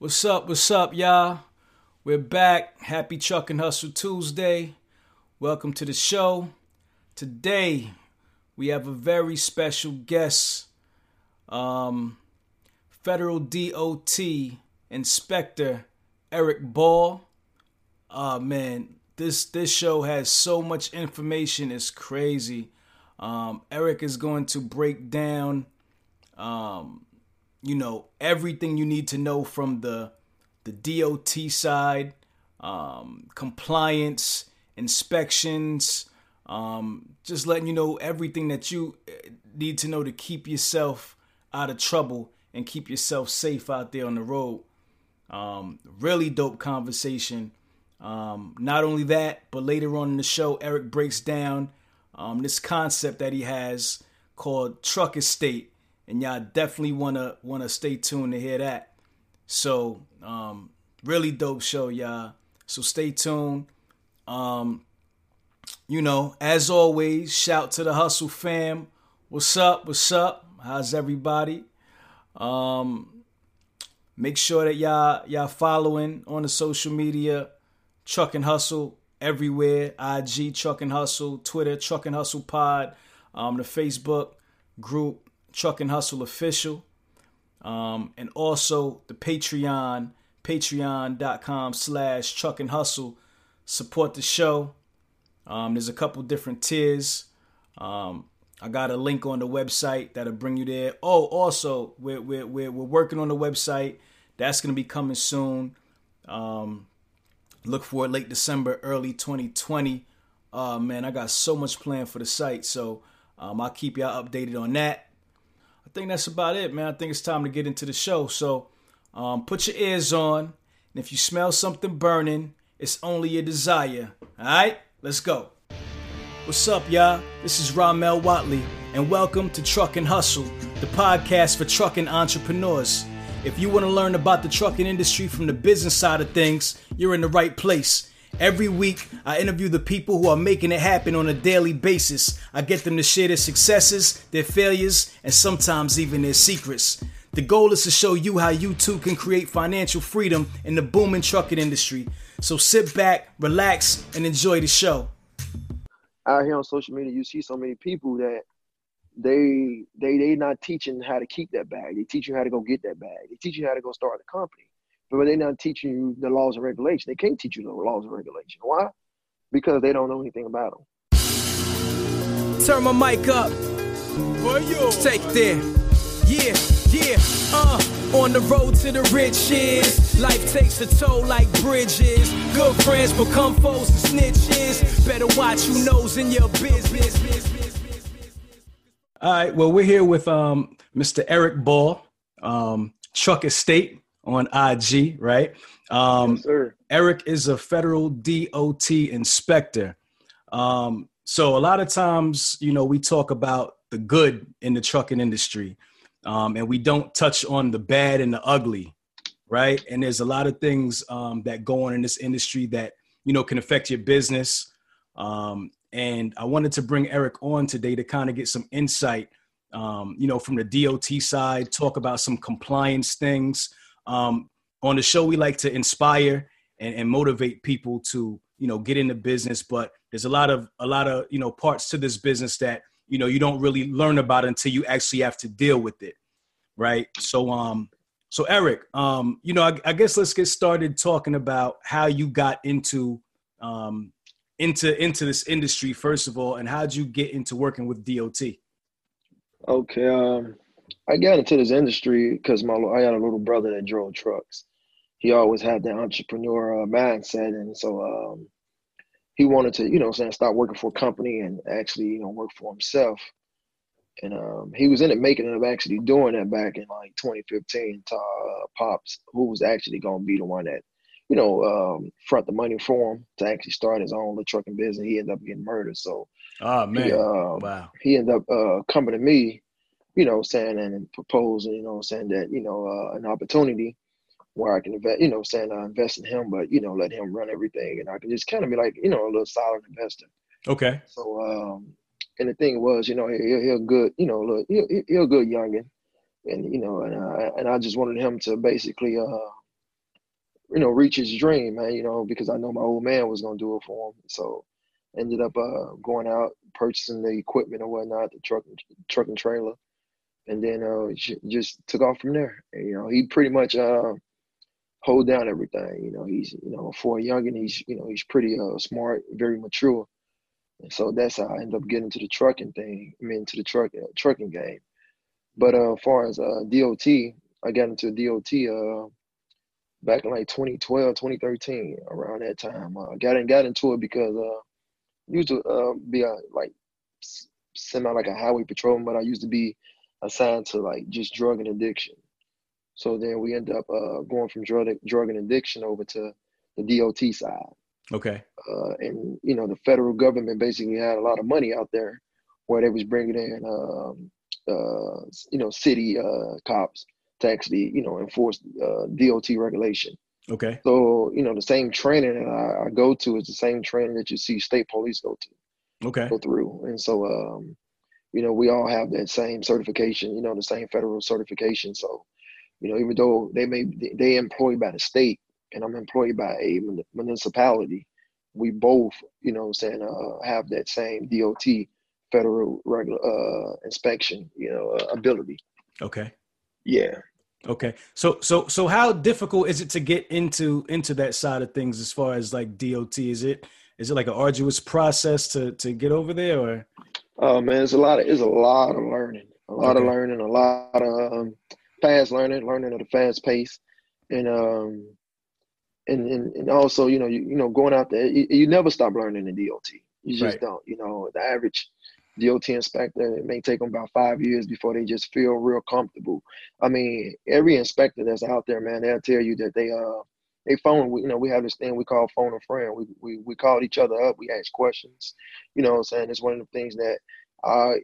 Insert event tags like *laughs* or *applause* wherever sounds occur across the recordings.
What's up? What's up, y'all? We're back. Happy Truck and Hustle Tuesday. Welcome to the show. Today, we have a very special guest, um, Federal DOT Inspector Eric Ball. Oh man, this this show has so much information. It's crazy. Um, Eric is going to break down um, you know everything you need to know from the the DOT side, um, compliance, inspections, um, just letting you know everything that you eh, need to know to keep yourself out of trouble and keep yourself safe out there on the road. Um, really dope conversation. Um, not only that, but later on in the show, Eric breaks down um, this concept that he has called truck estate and y'all definitely wanna wanna stay tuned to hear that. So um, really dope show, y'all. So stay tuned. Um, you know, as always, shout to the hustle fam. What's up? What's up? How's everybody? Um, make sure that y'all y'all following on the social media, Truck and Hustle everywhere. IG Truck and Hustle, Twitter Truck and Hustle Pod, um, the Facebook group Truck and Hustle Official, um, and also the Patreon, patreon.com slash Truck and Hustle. Support the show. Um, there's a couple different tiers. Um, I got a link on the website that'll bring you there. Oh, also, we're, we're, we're, we're working on the website. That's going to be coming soon. Um, look for it late December, early 2020. Uh, man, I got so much planned for the site. So um, I'll keep y'all updated on that. I think that's about it, man. I think it's time to get into the show. So um, put your ears on. And if you smell something burning, it's only your desire. All right, let's go. What's up, y'all? This is Ramel Watley, and welcome to Truck and Hustle, the podcast for trucking entrepreneurs. If you want to learn about the trucking industry from the business side of things, you're in the right place. Every week, I interview the people who are making it happen on a daily basis. I get them to share their successes, their failures, and sometimes even their secrets. The goal is to show you how you too can create financial freedom in the booming trucking industry. So sit back, relax, and enjoy the show. Out here on social media, you see so many people that they they they not teaching how to keep that bag. They teach you how to go get that bag. They teach you how to go start a company but they're not teaching you the laws and regulations. They can't teach you the laws and regulations. Why? Because they don't know anything about them. Turn my mic up. Well you take there. Yeah, yeah, uh, on the road to the riches. Life takes a toll like bridges. Good friends become foes and snitches. Better watch who knows in your business. All right, well, we're here with um, Mr. Eric Ball, um, Truck Estate on IG, right? Um, yes, sir. Eric is a federal DOT inspector. Um, so a lot of times, you know, we talk about the good in the trucking industry, um, and we don't touch on the bad and the ugly, right? And there's a lot of things um, that go on in this industry that you know can affect your business. Um, and I wanted to bring Eric on today to kind of get some insight, um, you know, from the DOT side, talk about some compliance things, um, on the show, we like to inspire and, and motivate people to you know get into business, but there's a lot of a lot of you know parts to this business that you know you don't really learn about until you actually have to deal with it, right? So um, so Eric, um, you know, I, I guess let's get started talking about how you got into um, into into this industry first of all, and how'd you get into working with DOT? Okay, um, I got into this industry because my I had a little brother that drove trucks. He always had that entrepreneur uh, mindset, and so um, he wanted to, you know, saying start working for a company and actually, you know, work for himself. And um, he was in it making it of actually doing that back in like 2015 to uh, Pops, who was actually going to be the one that, you know, um, front the money for him to actually start his own little trucking business. He ended up getting murdered. So, oh man, he, uh, wow. He ended up uh, coming to me you know, saying and proposing, you know, saying that, you know, uh, an opportunity where I can invest, you know, saying I invest in him, but, you know, let him run everything. And I can just kind of be like, you know, a little solid investor. Okay. So, um, and the thing was, you know, he, he, a good, you know, look, he, he a good youngin. And, you know, and, uh, and I just wanted him to basically, uh, you know, reach his dream, man. You know, because I know my old man was gonna do it for him. So ended up uh, going out purchasing the equipment or whatnot, the truck, truck and trailer, and then uh, just took off from there. And, you know, he pretty much uh, hold down everything. You know, he's you know for a youngin, he's you know he's pretty uh, smart, very mature, and so that's how I ended up getting to the trucking thing. I mean, to the truck uh, trucking game. But uh, as far as uh, DOT, I got into DOT uh, back in like 2012, 2013, around that time. I uh, got in, got into it because uh, used to uh, be a like semi like a highway patrolman, but I used to be assigned to like just drug and addiction. So then we end up uh, going from drug drug and addiction over to the DOT side. Okay. Uh, and you know the federal government basically had a lot of money out there where they was bringing in um, uh, you know city uh, cops to actually you know enforce uh, DOT regulation. Okay. So you know the same training that I, I, go to is the same training that you see state police go to. Okay. Go through, and so um, you know we all have that same certification. You know the same federal certification. So you know even though they may they employed by the state and I'm employed by a municipality, we both you know saying uh, have that same DOT federal regular uh, inspection you know uh, ability. Okay. Yeah. Okay. So so so how difficult is it to get into into that side of things as far as like DOT? Is it is it like an arduous process to to get over there or Oh man, it's a lot of it's a lot of learning. A lot okay. of learning, a lot of um, fast learning, learning at a fast pace. And um and and, and also, you know, you, you know, going out there, you, you never stop learning in DOT. You just right. don't. You know, the average DOT inspector, it may take them about five years before they just feel real comfortable. I mean, every inspector that's out there, man, they'll tell you that they uh they phone. You know, we have this thing we call phone a friend. We we we call each other up. We ask questions. You know, I'm saying it's one of the things that I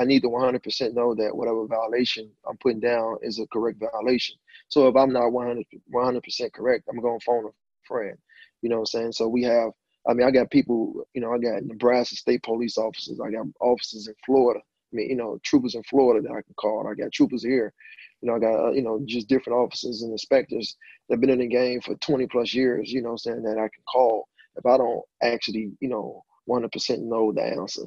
I need to 100% know that whatever violation I'm putting down is a correct violation. So if I'm not 100 100% correct, I'm going to phone a friend. You know I'm saying? So we have I mean, I got people, you know, I got Nebraska State Police officers. I got officers in Florida. I mean, you know, troopers in Florida that I can call. I got troopers here. You know, I got, uh, you know, just different officers and inspectors that have been in the game for 20 plus years, you know, saying that I can call if I don't actually, you know, 100% know the answer.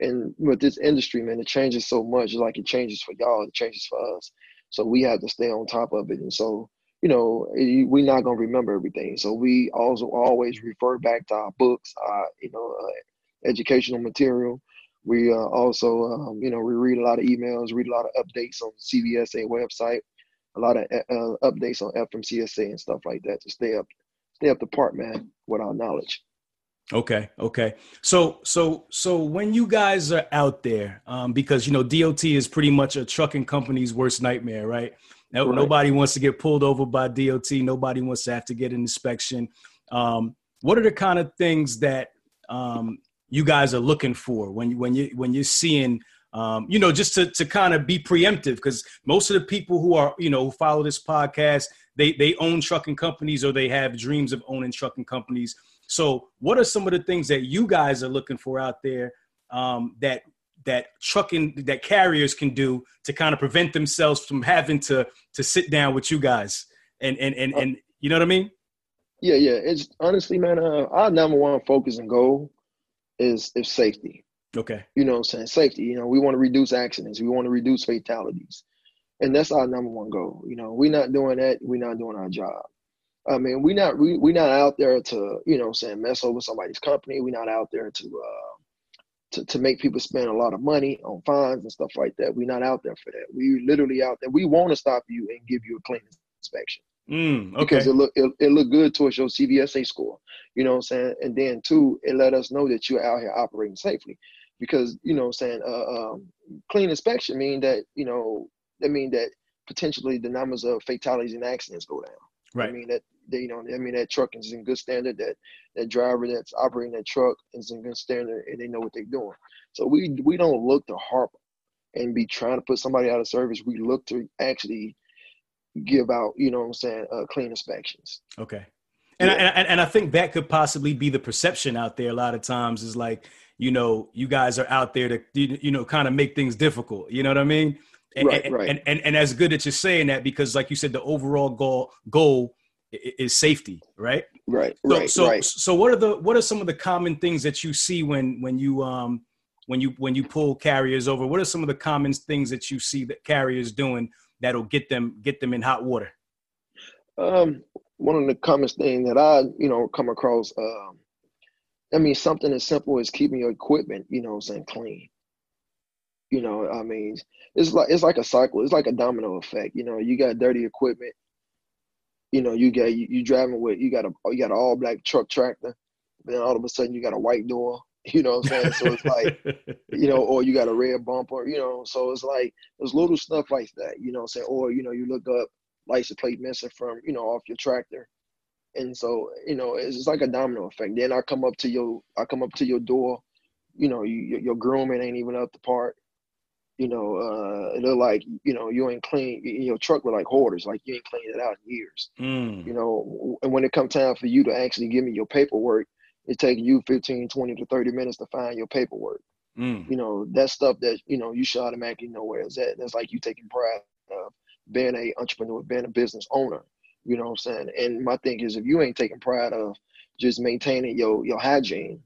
And with this industry, man, it changes so much. Like it changes for y'all, it changes for us. So we have to stay on top of it. And so, you know, we're not going to remember everything. So we also always refer back to our books, our, you know, uh, educational material. We uh, also, um, you know, we read a lot of emails, read a lot of updates on CVSA website, a lot of uh, updates on FMCSA and stuff like that to stay up, stay up the part, man, with our knowledge. Okay, okay. So, so, so when you guys are out there, um, because you know DOT is pretty much a trucking company's worst nightmare, right? No, right. Nobody wants to get pulled over by DOT. Nobody wants to have to get an inspection. Um, what are the kind of things that um, you guys are looking for when you when you when you're seeing um, you know just to to kind of be preemptive because most of the people who are you know who follow this podcast they they own trucking companies or they have dreams of owning trucking companies. So what are some of the things that you guys are looking for out there um, that that trucking that carriers can do to kind of prevent themselves from having to to sit down with you guys and and and, and you know what I mean? Yeah, yeah. It's honestly, man, uh, our number one focus and goal is is safety. Okay. You know what I'm saying? Safety. You know, we want to reduce accidents. We want to reduce fatalities. And that's our number one goal. You know, we're not doing that, we're not doing our job. I mean, we're not we we're not out there to, you know, saying mess over somebody's company. We're not out there to uh to, to make people spend a lot of money on fines and stuff like that. We're not out there for that. We literally out there. We want to stop you and give you a clean inspection. Mm, okay. Because it look it, it look good towards your CVSA score. You know what I'm saying? And then two, it let us know that you're out here operating safely. Because, you know what I'm saying, uh, um, clean inspection mean that, you know, that mean that potentially the numbers of fatalities and accidents go down. Right. I mean that they, you know, I mean that truck is in good standard. That that driver that's operating that truck is in good standard, and they know what they're doing. So we we don't look to harp and be trying to put somebody out of service. We look to actually give out, you know, what I'm saying, uh, clean inspections. Okay. And, yeah. I, and and I think that could possibly be the perception out there. A lot of times is like, you know, you guys are out there to you know kind of make things difficult. You know what I mean? And, right, and, right. And, and and as good that you're saying that because, like you said, the overall goal goal is safety, right? Right, so, right, so, right. So what are the what are some of the common things that you see when when you um when you when you pull carriers over? What are some of the common things that you see that carriers doing that'll get them get them in hot water? Um, one of the commonest things that I you know come across, um, I mean something as simple as keeping your equipment, you know, saying clean. You know, I mean, it's like it's like a cycle. It's like a domino effect. You know, you got dirty equipment. You know, you got you, you driving with you got a you got an all black truck tractor, then all of a sudden you got a white door. *laughs* You know what I'm saying? So it's like, you know, or you got a red bumper. You know, so it's like there's little stuff like that. You know, what I'm saying, or you know, you look up license plate missing from you know off your tractor, and so you know it's, it's like a domino effect. Then I come up to your I come up to your door. You know, you, your grooming ain't even up to part you know, uh, they're like, you know, you ain't clean your truck with like hoarders, like you ain't cleaned it out in years. Mm. You know, and when it comes time for you to actually give me your paperwork, it's taking you 15, 20 to 30 minutes to find your paperwork. Mm. You know, that stuff that, you know, you should automatically know where it's at. That's like you taking pride of being a entrepreneur, being a business owner. You know what I'm saying? And my thing is if you ain't taking pride of just maintaining your your hygiene,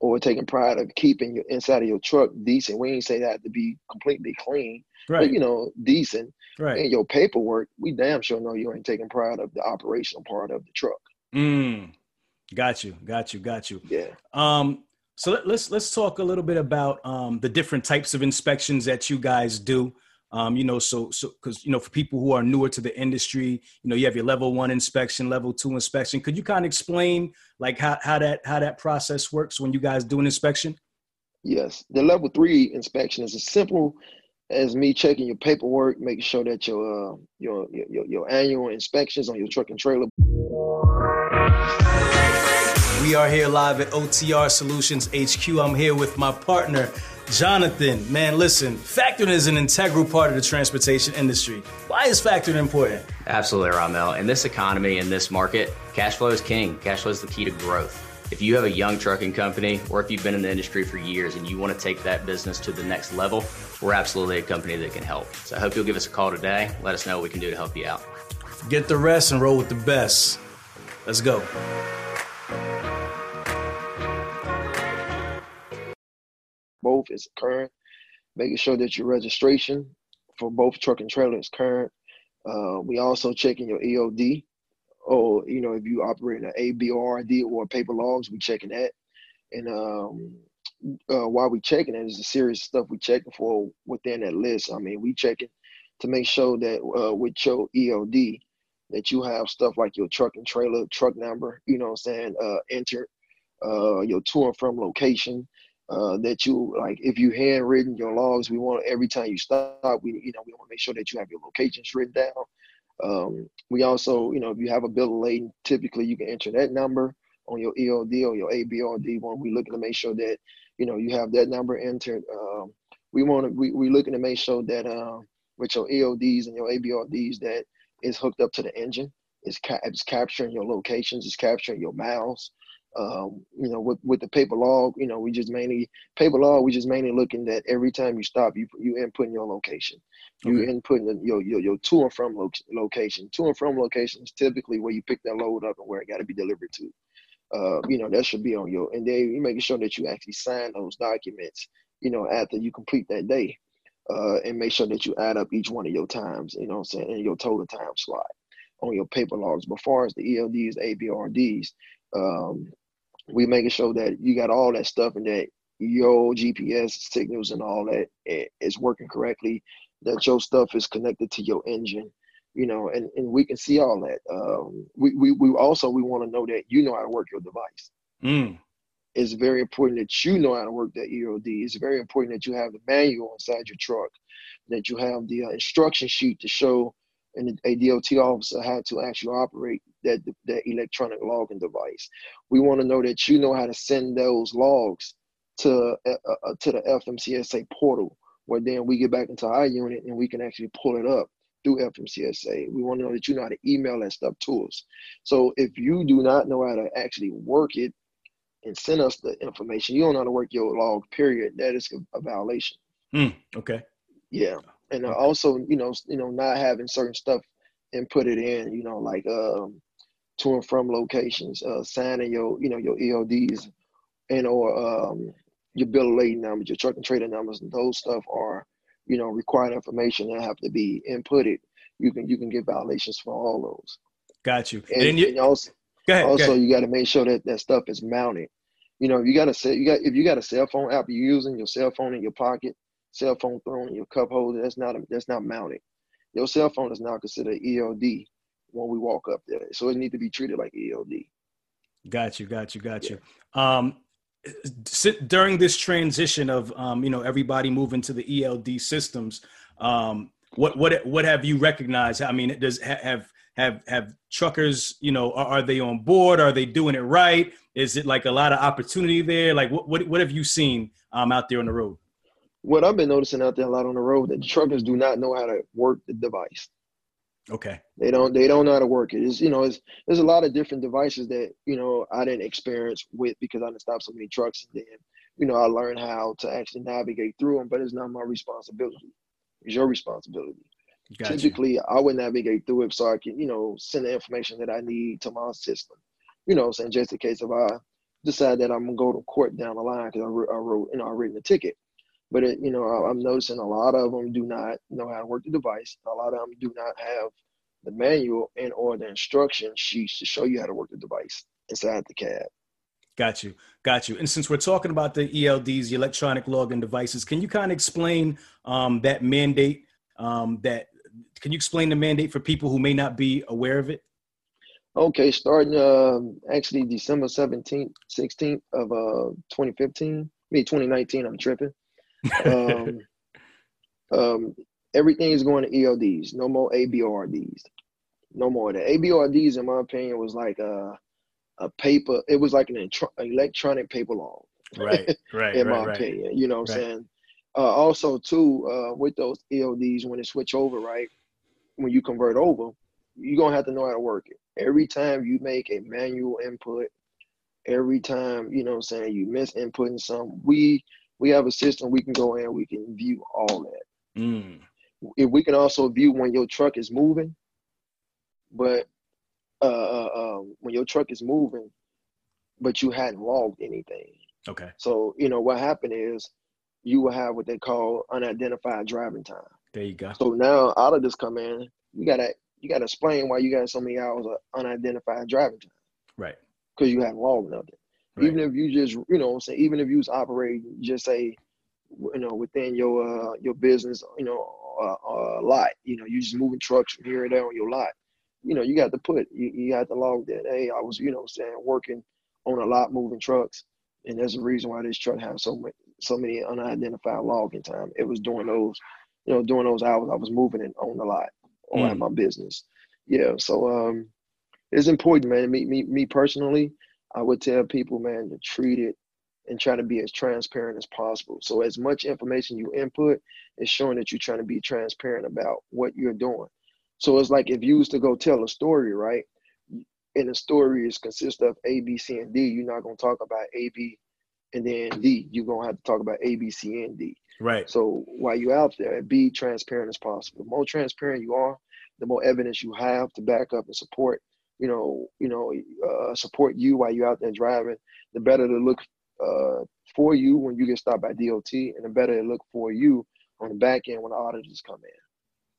or taking pride of keeping your inside of your truck decent. We ain't say that to be completely clean, right. but you know, decent. Right. And your paperwork, we damn sure know you ain't taking pride of the operational part of the truck. Mm. Got you. Got you. Got you. Yeah. Um. So let, let's let's talk a little bit about um, the different types of inspections that you guys do. Um, you know, so so because you know, for people who are newer to the industry, you know, you have your level one inspection, level two inspection. Could you kind of explain like how, how that how that process works when you guys do an inspection? Yes, the level three inspection is as simple as me checking your paperwork, making sure that your uh, your, your your annual inspections on your truck and trailer. We are here live at OTR Solutions HQ. I'm here with my partner Jonathan, man, listen, factoring is an integral part of the transportation industry. Why is factoring important? Absolutely, Ramel. In this economy, in this market, cash flow is king. Cash flow is the key to growth. If you have a young trucking company or if you've been in the industry for years and you want to take that business to the next level, we're absolutely a company that can help. So I hope you'll give us a call today. Let us know what we can do to help you out. Get the rest and roll with the best. Let's go. Both is current, making sure that your registration for both truck and trailer is current. Uh, we also checking your EOD, or you know if you operate an ABRD or paper logs, we checking that. And um, uh, while we checking it, is the serious stuff we checking for within that list. I mean, we checking to make sure that uh, with your EOD that you have stuff like your truck and trailer truck number, you know what I'm saying, uh, entered, uh, your to and from location, uh, that you like if you handwritten your logs we want every time you stop we you know we want to make sure that you have your locations written down. Um, we also you know if you have a bill of lading typically you can enter that number on your eod or your abrd when we're looking to make sure that you know you have that number entered. Um, we want to we, we looking to make sure that uh, with your eods and your abrds that is hooked up to the engine. It's, ca- it's capturing your locations it's capturing your miles um, you know, with, with the paper log, you know, we just mainly paper log. We just mainly looking at every time you stop, you you inputting your location, you okay. inputting your, your your to and from lo- location. To and from location is typically where you pick that load up and where it got to be delivered to. Uh, you know, that should be on your and then you making sure that you actually sign those documents. You know, after you complete that day, uh, and make sure that you add up each one of your times. You know, I'm saying in your total time slot on your paper logs. But far as the ELDs, ABRDs, um, we making sure that you got all that stuff and that your GPS signals and all that is working correctly, that your stuff is connected to your engine, you know, and, and we can see all that. Um, we, we, we also, we want to know that you know how to work your device. Mm. It's very important that you know how to work that EOD. It's very important that you have the manual inside your truck, that you have the uh, instruction sheet to show and a DOT officer how to actually operate that that electronic logging device. We want to know that you know how to send those logs to uh, uh, to the FMCSA portal, where then we get back into our unit and we can actually pull it up through FMCSA. We want to know that you know how to email that stuff to us. So if you do not know how to actually work it and send us the information, you don't know how to work your log. Period. That is a violation. Mm, okay. Yeah and uh, also you know you know not having certain stuff and put it in you know like um to and from locations, uh, signing your you know your ELDs and or um, your bill of lading numbers, your truck and trailer numbers, and those stuff are you know required information that have to be inputted. You can you can get violations for all those. Got you. And, and, you, and also, go ahead, also go you got to make sure that that stuff is mounted. You know, you got a set, you got if you got a cell phone app you're using, your cell phone in your pocket, cell phone thrown in your cup holder, that's not a, that's not mounted. Your cell phone is now considered ELD when we walk up there, so it need to be treated like ELD. Got you, got you, got yeah. you. Um, during this transition of um, you know everybody moving to the ELD systems, um, what what what have you recognized? I mean, does have have have truckers you know are, are, they on board? Are they doing it right? Is it like a lot of opportunity there? Like what what, what have you seen um, out there on the road? What I've been noticing out there a lot on the road that the truckers do not know how to work the device. Okay. They don't they don't know how to work it. It's you know, it's there's a lot of different devices that, you know, I didn't experience with because I didn't stop so many trucks and then, you know, I learned how to actually navigate through them, but it's not my responsibility. It's your responsibility. Gotcha. Typically I would navigate through it so I can, you know, send the information that I need to my system. You know, saying just in case if I decide that I'm gonna go to court down the line because I, I wrote, you know, I written a ticket. But it, you know, I'm noticing a lot of them do not know how to work the device. A lot of them do not have the manual and or the instruction sheets to show you how to work the device inside the cab. Got you, got you. And since we're talking about the ELDs, the electronic login devices, can you kind of explain um, that mandate? Um, that can you explain the mandate for people who may not be aware of it? Okay, starting uh, actually December 17th, 16th of uh, 2015, me 2019, I'm tripping um, um, everything is going to ELDs. No more ABRDs. No more The. ABRDs, in my opinion, was like a a paper. It was like an electronic paper log. Right. *laughs* Right. in right, my right. opinion, you know what I'm saying. Uh, also, too, uh, with those ELDs, when it switch over, right, when you convert over, you're gonna have to know how to work it. Every time you make a manual input, every time you know what I'm saying you miss inputting some, we we have a system we can go in, we can view all that. Mm. If we can also view when your truck is moving, but uh, uh, um, when your truck is moving, but you hadn't logged anything. Okay. So you know what happened is you will have what they call unidentified driving time. There you go. So now out of this come in, you gotta you gotta explain why you got so many hours of unidentified driving time. Right. Because you hadn't logged nothing. Right. Even if you just, you know, say even if you was operating just say, you know, within your uh, your business, you know, uh, uh, lot, you know, you just moving trucks from here and there on your lot. You know, you got to put you, you got to log that. Hey, I was, you know, saying working on a lot moving trucks, and there's a reason why this truck has so many so many unidentified logging time. It was during those, you know, during those hours I was moving it on the lot or mm. at my business. Yeah, so um, it's important, man. Me, me, me personally, I would tell people, man, to treat it and try to be as transparent as possible. So as much information you input is showing that you're trying to be transparent about what you're doing. So it's like if you was to go tell a story, right? And the story is consist of A, B, C, and D. You're not gonna talk about A, B, and then D. You're gonna have to talk about A, B, C, and D. Right. So while you're out there, be transparent as possible. The more transparent you are, the more evidence you have to back up and support you know, you know, uh, support you while you're out there driving, the better to look uh, for you when you get stopped by DOT, and the better to look for you on the back end when the auditors come in.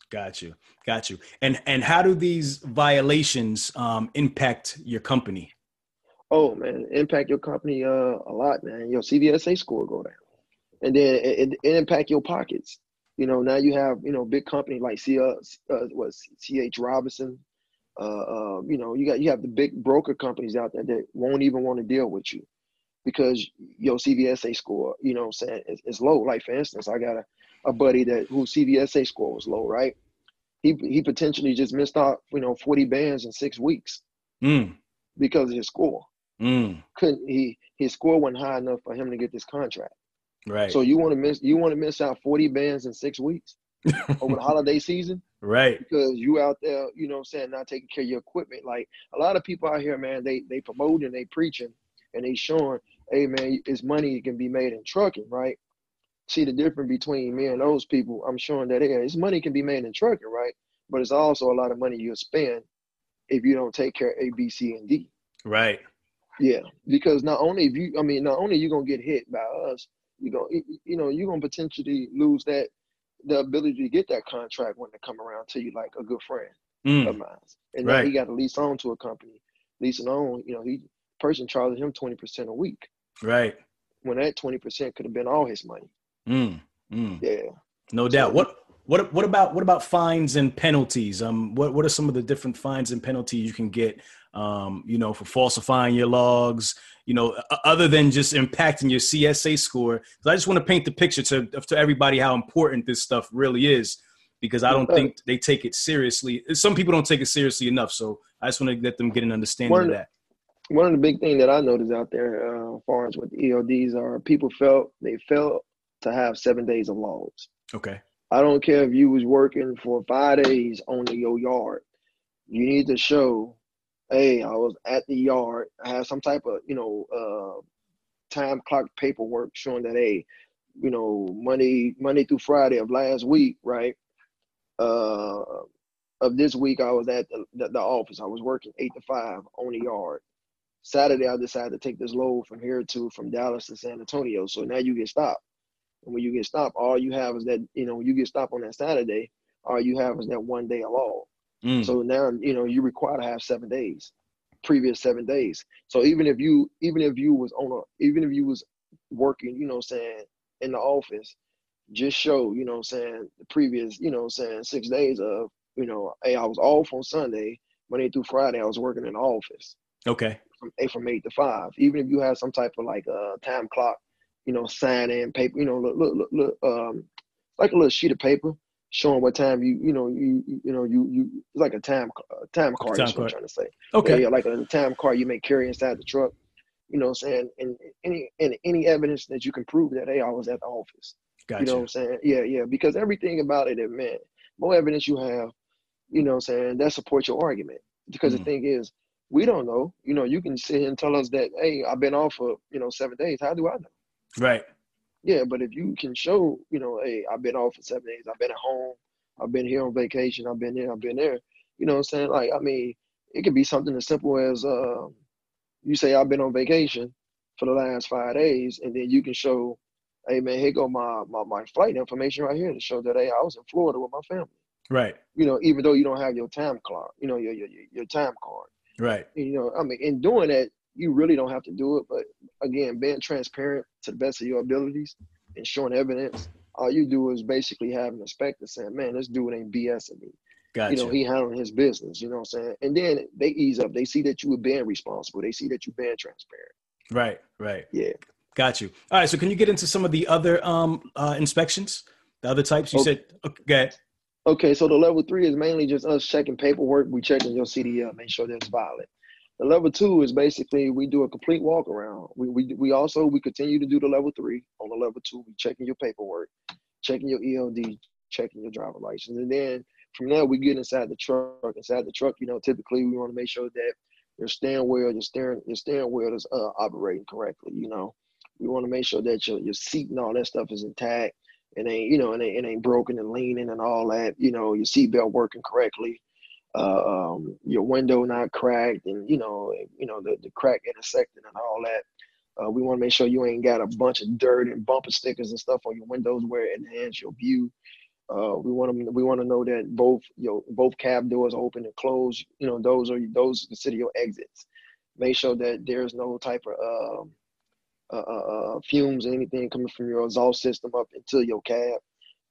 Got you, got you. And and how do these violations um, impact your company? Oh man, impact your company uh, a lot, man. Your CVSA score go down, and then it, it, it impact your pockets. You know, now you have you know big company like C, uh, uh, what CH Robinson, uh, uh, you know, you got you have the big broker companies out there that won't even want to deal with you because your CVSA score, you know, I'm saying is, is, low. Like for instance, I got a, a buddy that whose CVSA score was low, right? He he potentially just missed out, you know, 40 bands in six weeks mm. because of his score. Mm. Couldn't he? His score wasn't high enough for him to get this contract. Right. So you want to miss you want to miss out 40 bands in six weeks *laughs* over the holiday season? Right. Because you out there, you know what I'm saying, not taking care of your equipment. Like a lot of people out here, man, they they promoting, they preaching, and they showing, hey man, it's money can be made in trucking, right? See the difference between me and those people. I'm showing that hey, it's money can be made in trucking, right? But it's also a lot of money you'll spend if you don't take care of A, B, C, and D. Right. Yeah, because not only if you, I mean, not only you gonna get hit by us, you gonna, you know, you're gonna potentially lose that the ability to get that contract when they come around to you, like a good friend Mm. of mine. And Right. he got a lease on to a company, leasing on. You know, he person charging him twenty percent a week Right. when that twenty percent could have been all his money. Mm. Mm. Yeah. No doubt. What what what about what about fines and penalties? Um, what what are some of the different fines and penalties you can get? Um, you know, for falsifying your logs. You know, other than just impacting your CSA score. 'Cause I just want to paint the picture to to everybody how important this stuff really is, because I don't think they take it seriously. Some people don't take it seriously enough. So I just want to let them get an understanding One of that. One of the big things that I noticed out there, uh, as far as with the ELDs, are people felt they felt to have seven days of logs. Okay. I don't care if you was working for five days on your yard. You need to show, hey, I was at the yard. I have some type of, you know, uh, time clock paperwork showing that, hey, you know, Monday, Monday through Friday of last week, right? Uh, of this week, I was at the, the, the office. I was working eight to five on the yard. Saturday, I decided to take this load from here to from Dallas to San Antonio. So now you get stopped. And when you get stopped, all you have is that, you know, you get stopped on that Saturday, all you have is that one day of log. Mm. So now, you know, you require to have seven days, previous seven days. So even if you, even if you was on a, even if you was working, you know, I'm saying in the office, just show, you know, I'm saying the previous, you know, I'm saying six days of, you know, hey, I was off on Sunday, Monday through Friday, I was working in the office Okay. from eight from eight to five. Even if you have some type of like a time clock, you know, sign in paper, you know, look, look, look, look, um, like a little sheet of paper showing what time you, you know, you, you know, you, you, it's like a time, uh, time card. Time That's what I'm trying to say. Okay. Yeah, yeah, like a time card you may carry inside the truck. You know, what I'm saying, and any and any evidence that you can prove that hey, I was at the office. Gotcha. You know what I'm saying? Yeah, yeah. Because everything about it, man, more evidence you have, you know what I'm saying, that supports your argument. Because Mm. the thing is, we don't know. You know, you can sit here and tell us that, hey, I've been off for, you know, seven days. How do I know? right. Yeah, but if you can show, you know, hey, I've been off for seven days, I've been at home, I've been here on vacation, I've been there, I've been there. You know what I'm saying? Like, I mean, it could be something as simple as uh, you say I've been on vacation for the last five days, and then you can show, hey man, here go my my, my flight information right here to show that hey, I was in Florida with my family. Right. You know, even though you don't have your time clock, you know, your your your your time card. Right. You know, I mean, in doing that, you really don't have to do it. But again, being transparent to the best of your abilities and showing evidence, all you do is basically have an inspector saying, "Man, this dude ain't BSing me." Gotcha. You know, he handling his business. You know what I'm saying? And then they ease up. They see that you were being responsible. They see that you're being transparent. right. Right. Yeah. Got you. All right. So can you get into some of the other um uh inspections? The other types you Okay. said. Okay. Okay, so the level three is mainly just us checking paperwork. We checking your CDL, make sure that it's valid. The level two is basically we do a complete walk around. We, we we also we continue to do the level three. On the level two, we checking your paperwork, checking your ELD, checking your driver license, and then from there we get inside the truck. Inside the truck, you know, typically we want to make sure that your steering wheel, your steering your steering wheel is uh, operating correctly. You know, we want to make sure that your your seat and all that stuff is intact it ain't you know it ain't, ain't broken and leaning and all that you know your seatbelt working correctly uh, um, your window not cracked and you know you know the, the crack intersecting and all that uh, we want to make sure you ain't got a bunch of dirt and bumper stickers and stuff on your windows where it enhance your view. Uh, we want to we want to know that both your both cab doors open and closed. You know those are those consider your exits. Make sure that there's no type of um, uh, uh, uh, fumes or anything coming from your exhaust system up into your cab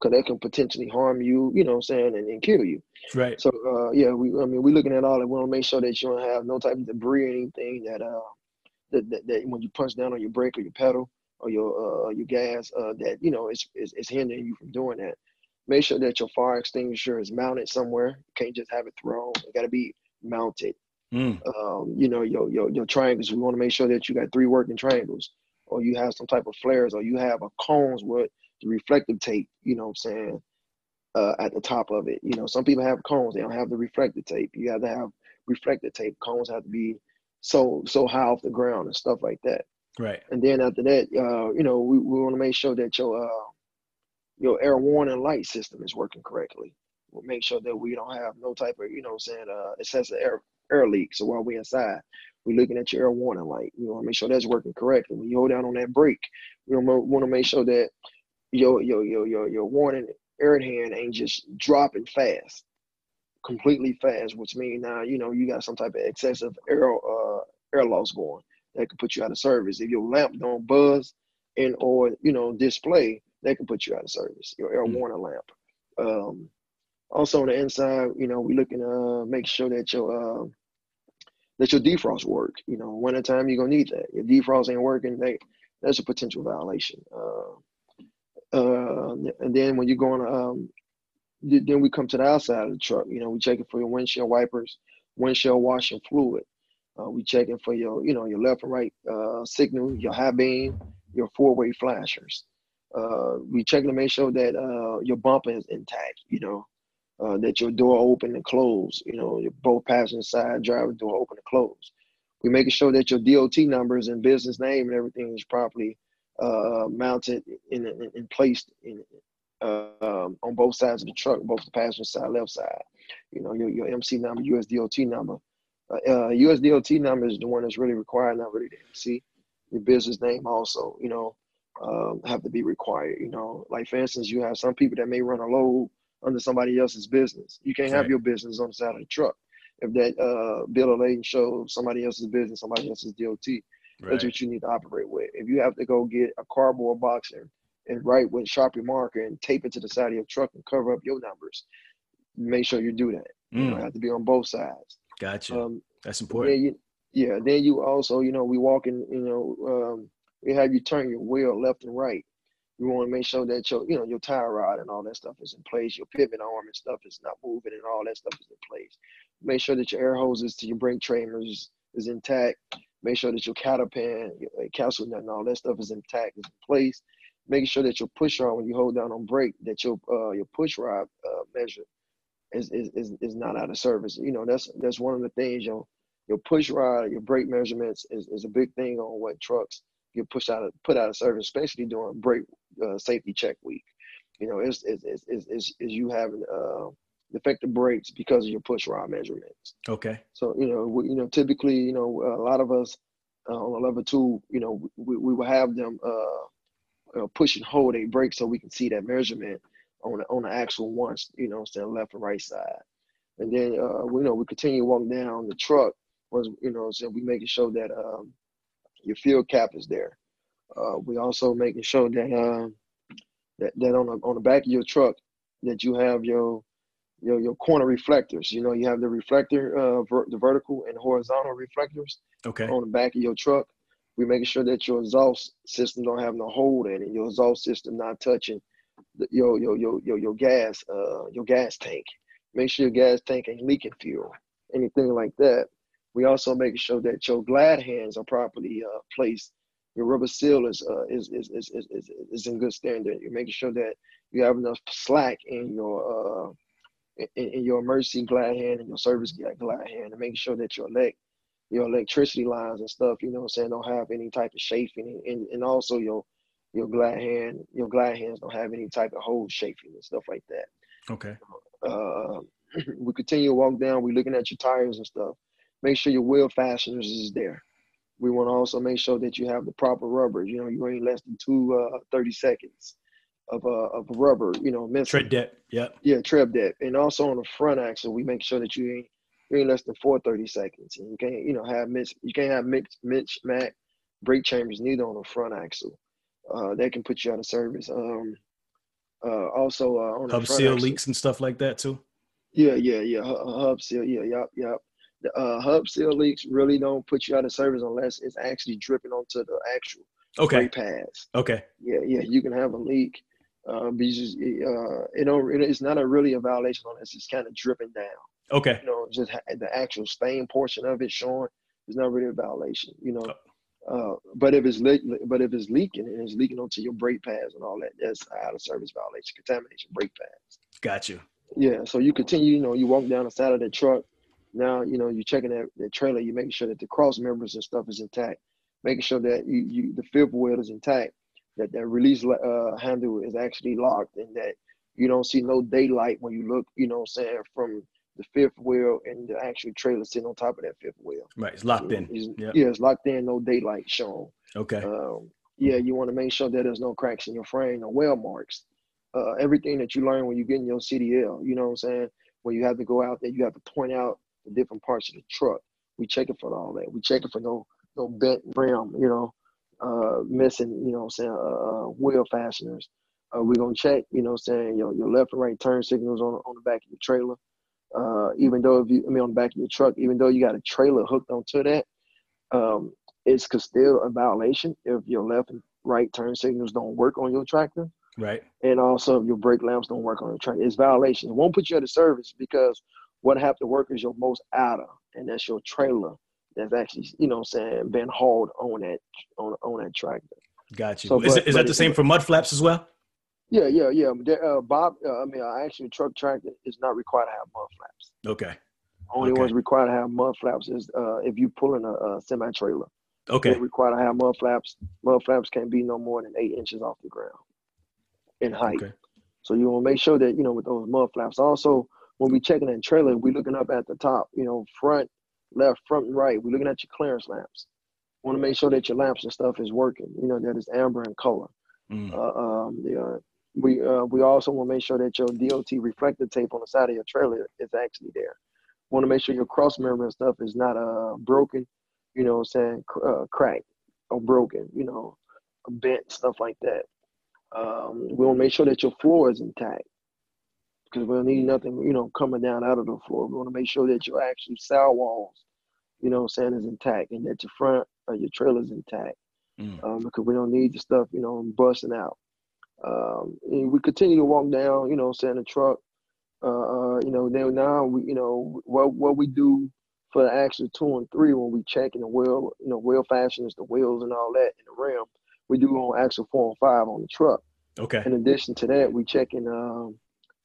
because that can potentially harm you, you know what I'm saying, and, and kill you. Right. So, uh, yeah, we, I mean, we're looking at all that. We want to make sure that you don't have no type of debris or anything that, uh, that, that, that when you punch down on your brake or your pedal or your, uh, your gas, uh, that, you know, it's, it's, it's hindering you from doing that. Make sure that your fire extinguisher is mounted somewhere. You can't just have it thrown. It got to be mounted. Mm. Um, you know, your, your, your triangles, we want to make sure that you got three working triangles or you have some type of flares, or you have a cones with the reflective tape, you know what I'm saying, uh, at the top of it. You know, some people have cones, they don't have the reflective tape. You have to have reflective tape. Cones have to be so so high off the ground and stuff like that. Right. And then after that, uh, you know, we, we want to make sure that your uh, your air warning light system is working correctly. We'll make sure that we don't have no type of, you know, I'm saying uh, excessive air air leak. So while we're inside, we're looking at your air warning light. You want to make sure that's working correctly. When you hold down on that brake, we want to make sure that your your your your your warning air hand ain't just dropping fast, completely fast, which means now you know you got some type of excessive air uh, air loss going that could put you out of service. If your lamp don't buzz and or you know display, that can put you out of service. Your air mm-hmm. warning lamp. Um, also on the inside, you know, we looking to uh, make sure that your uh, that your defrost work. You know, wintertime you're gonna need that. If defrost ain't working, they, that's a potential violation. Uh, uh, and then when you're going, um, then we come to the outside of the truck. You know, we checking for your windshield wipers, windshield washing fluid. Uh, we checking for your, you know, your left and right uh, signal, your high beam, your four-way flashers. Uh, we checking to make sure that uh, your bumper is intact. You know, uh, that your door open and close. You know, your both passenger side driver door open and close. We making sure that your DOT numbers and business name and everything is properly uh, mounted in, in, in placed in, uh, um, on both sides of the truck, both the passenger side, left side. You know, your, your MC number, USDOT number. Uh, USDOT uh, number is the one that's really required, not really the MC. Your business name also, you know, um, have to be required. You know, like for instance, you have some people that may run a load under somebody else's business. You can't have your business on the side of the truck. If that uh, bill of lading shows somebody else's business, somebody else's DOT, right. that's what you need to operate with. If you have to go get a cardboard box and, and write with Sharpie marker and tape it to the side of your truck and cover up your numbers, make sure you do that. Mm. You know, have to be on both sides. Gotcha. Um, that's important. Then you, yeah. Then you also, you know, we walk in, you know, um, we have you turn your wheel left and right. You want to make sure that your, you know, your tie rod and all that stuff is in place. Your pivot arm and stuff is not moving, and all that stuff is in place. Make sure that your air hoses to your brake chambers is intact. Make sure that your cattle uh, castle nut, and all that stuff is intact, is in place. Making sure that your push rod, when you hold down on brake, that your uh, your push rod uh, measure is, is is is not out of service. You know, that's that's one of the things. Your your push rod, your brake measurements is, is a big thing on what trucks get pushed out of put out of service, especially during brake uh, safety check week. You know, it's it's it's, it's, it's, you having defective brakes because of your push rod measurements. Okay. So you know, we, you know, typically, you know, a lot of us uh, on a level two, you know, we, we will have them uh, uh, push and hold a brake so we can see that measurement on the, on the actual ones, you know, saying left and right side. And then uh, we you know we continue walking down the truck was you know so we making sure that um, your fuel cap is there. Uh, we also making sure that uh, that that on the on the back of your truck that you have your your your corner reflectors. You know, you have the reflector, uh, ver- the vertical and horizontal reflectors. Okay. On the back of your truck, we making sure that your exhaust system don't have no hold in it. Your exhaust system not touching the, your, your your your your gas uh your gas tank. Make sure your gas tank ain't leaking fuel, anything like that. We also making sure that your glad hands are properly uh, placed. Your rubber seal is, uh, is, is, is, is, is in good standard. You're making sure that you have enough slack in your uh, in, in, your emergency glad hand and your service glad hand, and making sure that your elect your electricity lines and stuff, you know, I'm saying, don't have any type of chafing, and, and also your your glad hand, your glad hands don't have any type of hole chafing and stuff like that. Okay. Uh, *clears throat* we continue to walk down. we're looking at your tires and stuff make sure your wheel fasteners is there. We want to also make sure that you have the proper rubber. You know, you ain't less than two uh, 30 seconds of uh, of rubber. You know, tread depth. Yep. Yeah, tread depth, and also on the front axle, we make sure that you ain't you ain't less than four 30 seconds, and you can't you know have mix you can't have mixed mix mac brake chambers neither on the front axle. Uh, that can put you out of service. Um, uh, also uh, on hub seal axle, leaks and stuff like that too. Yeah, yeah, yeah. Hub seal. Yeah, yep, yep the uh, hub seal leaks really don't put you out of service unless it's actually dripping onto the actual okay pads. Okay. Yeah, yeah, you can have a leak, uh, but just, uh, it don't. It's not a really a violation on unless it's kind of dripping down. Okay. You know, just the actual stain portion of it showing is not really a violation. You know. Uh, but if it's le- but if it's leaking and it's leaking onto your brake pads and all that, that's out of service violation, contamination brake pads. Got you. Yeah, so you continue. You know, you walk down the side of the truck now, you know, you're checking that, that trailer, you're making sure that the cross members and stuff is intact, making sure that you, you the fifth wheel is intact, that that release uh, handle is actually locked, and that You don't see no daylight when you look, you know I'm saying, from the fifth wheel and the actual trailer sitting on top of that fifth wheel. Right, it's locked in. It's, Yep. Yeah, it's locked in, no daylight shown. Okay. Um, yeah, you want to make sure that there's no cracks in your frame, no well marks. Uh, everything that you learn when you get in your CDL, you know what I'm saying? When you have to go out there, you have to point out the different parts of the truck. We check it for all that. We check it for no no bent rim, you know, uh, missing, you know I'm saying, uh, uh, wheel fasteners. Uh, we're gonna check, you know I'm saying, your, your left and right turn signals on on the back of your trailer. Uh, even though if you I mean on the back of your truck, even though you got a trailer hooked onto that, um, it's still a violation if your left and right turn signals don't work on your tractor, Right. and also if your brake lamps don't work on your tractor. It's violation. It won't put you out of service because what have to work is your most outer, and that's your trailer that's actually you know I'm saying been hauled on that on on that tractor. Got you. So, is, but- it, is that the same for mud flaps as well? Yeah, yeah, yeah. Uh, Bob, uh, I mean, uh, actually, truck tractor is not required to have mud flaps. Okay. Only Okay. ones required to have mud flaps is uh, if you pulling a, a semi trailer. Okay. They require to have mud flaps. Mud flaps can't be no more than eight inches off the ground in height. Okay. So you want to make sure that you know with those mud flaps. Also, when we checking that trailer, we looking up at the top. You know, front, left, front, and right. We're looking at your clearance lamps. Want to make sure that your lamps and stuff is working. You know that is amber in color. Mm. Uh, um, uh, we uh, we also want to make sure that your DOT reflector tape on the side of your trailer is actually there. Want to make sure your cross member and stuff is not uh broken, you know, what I'm saying uh, cracked or broken, you know, bent stuff like that. Um, we want to make sure that your floor is intact because we don't need nothing, you know, coming down out of the floor. We want to make sure that your actual cell walls, you know, what I'm saying is intact and that your front of your trailer is intact Mm. um, because we don't need the stuff, you know, busting out. Um, and we continue to walk down, you know, saying the truck. Uh, uh, you know, then now we, you know, what what we do for the actual two and three when we checking the wheel, you know, wheel fasteners, the wheels and all that, in the rim, we do on actual four and five on the truck. Okay. In addition to that, we checking, um,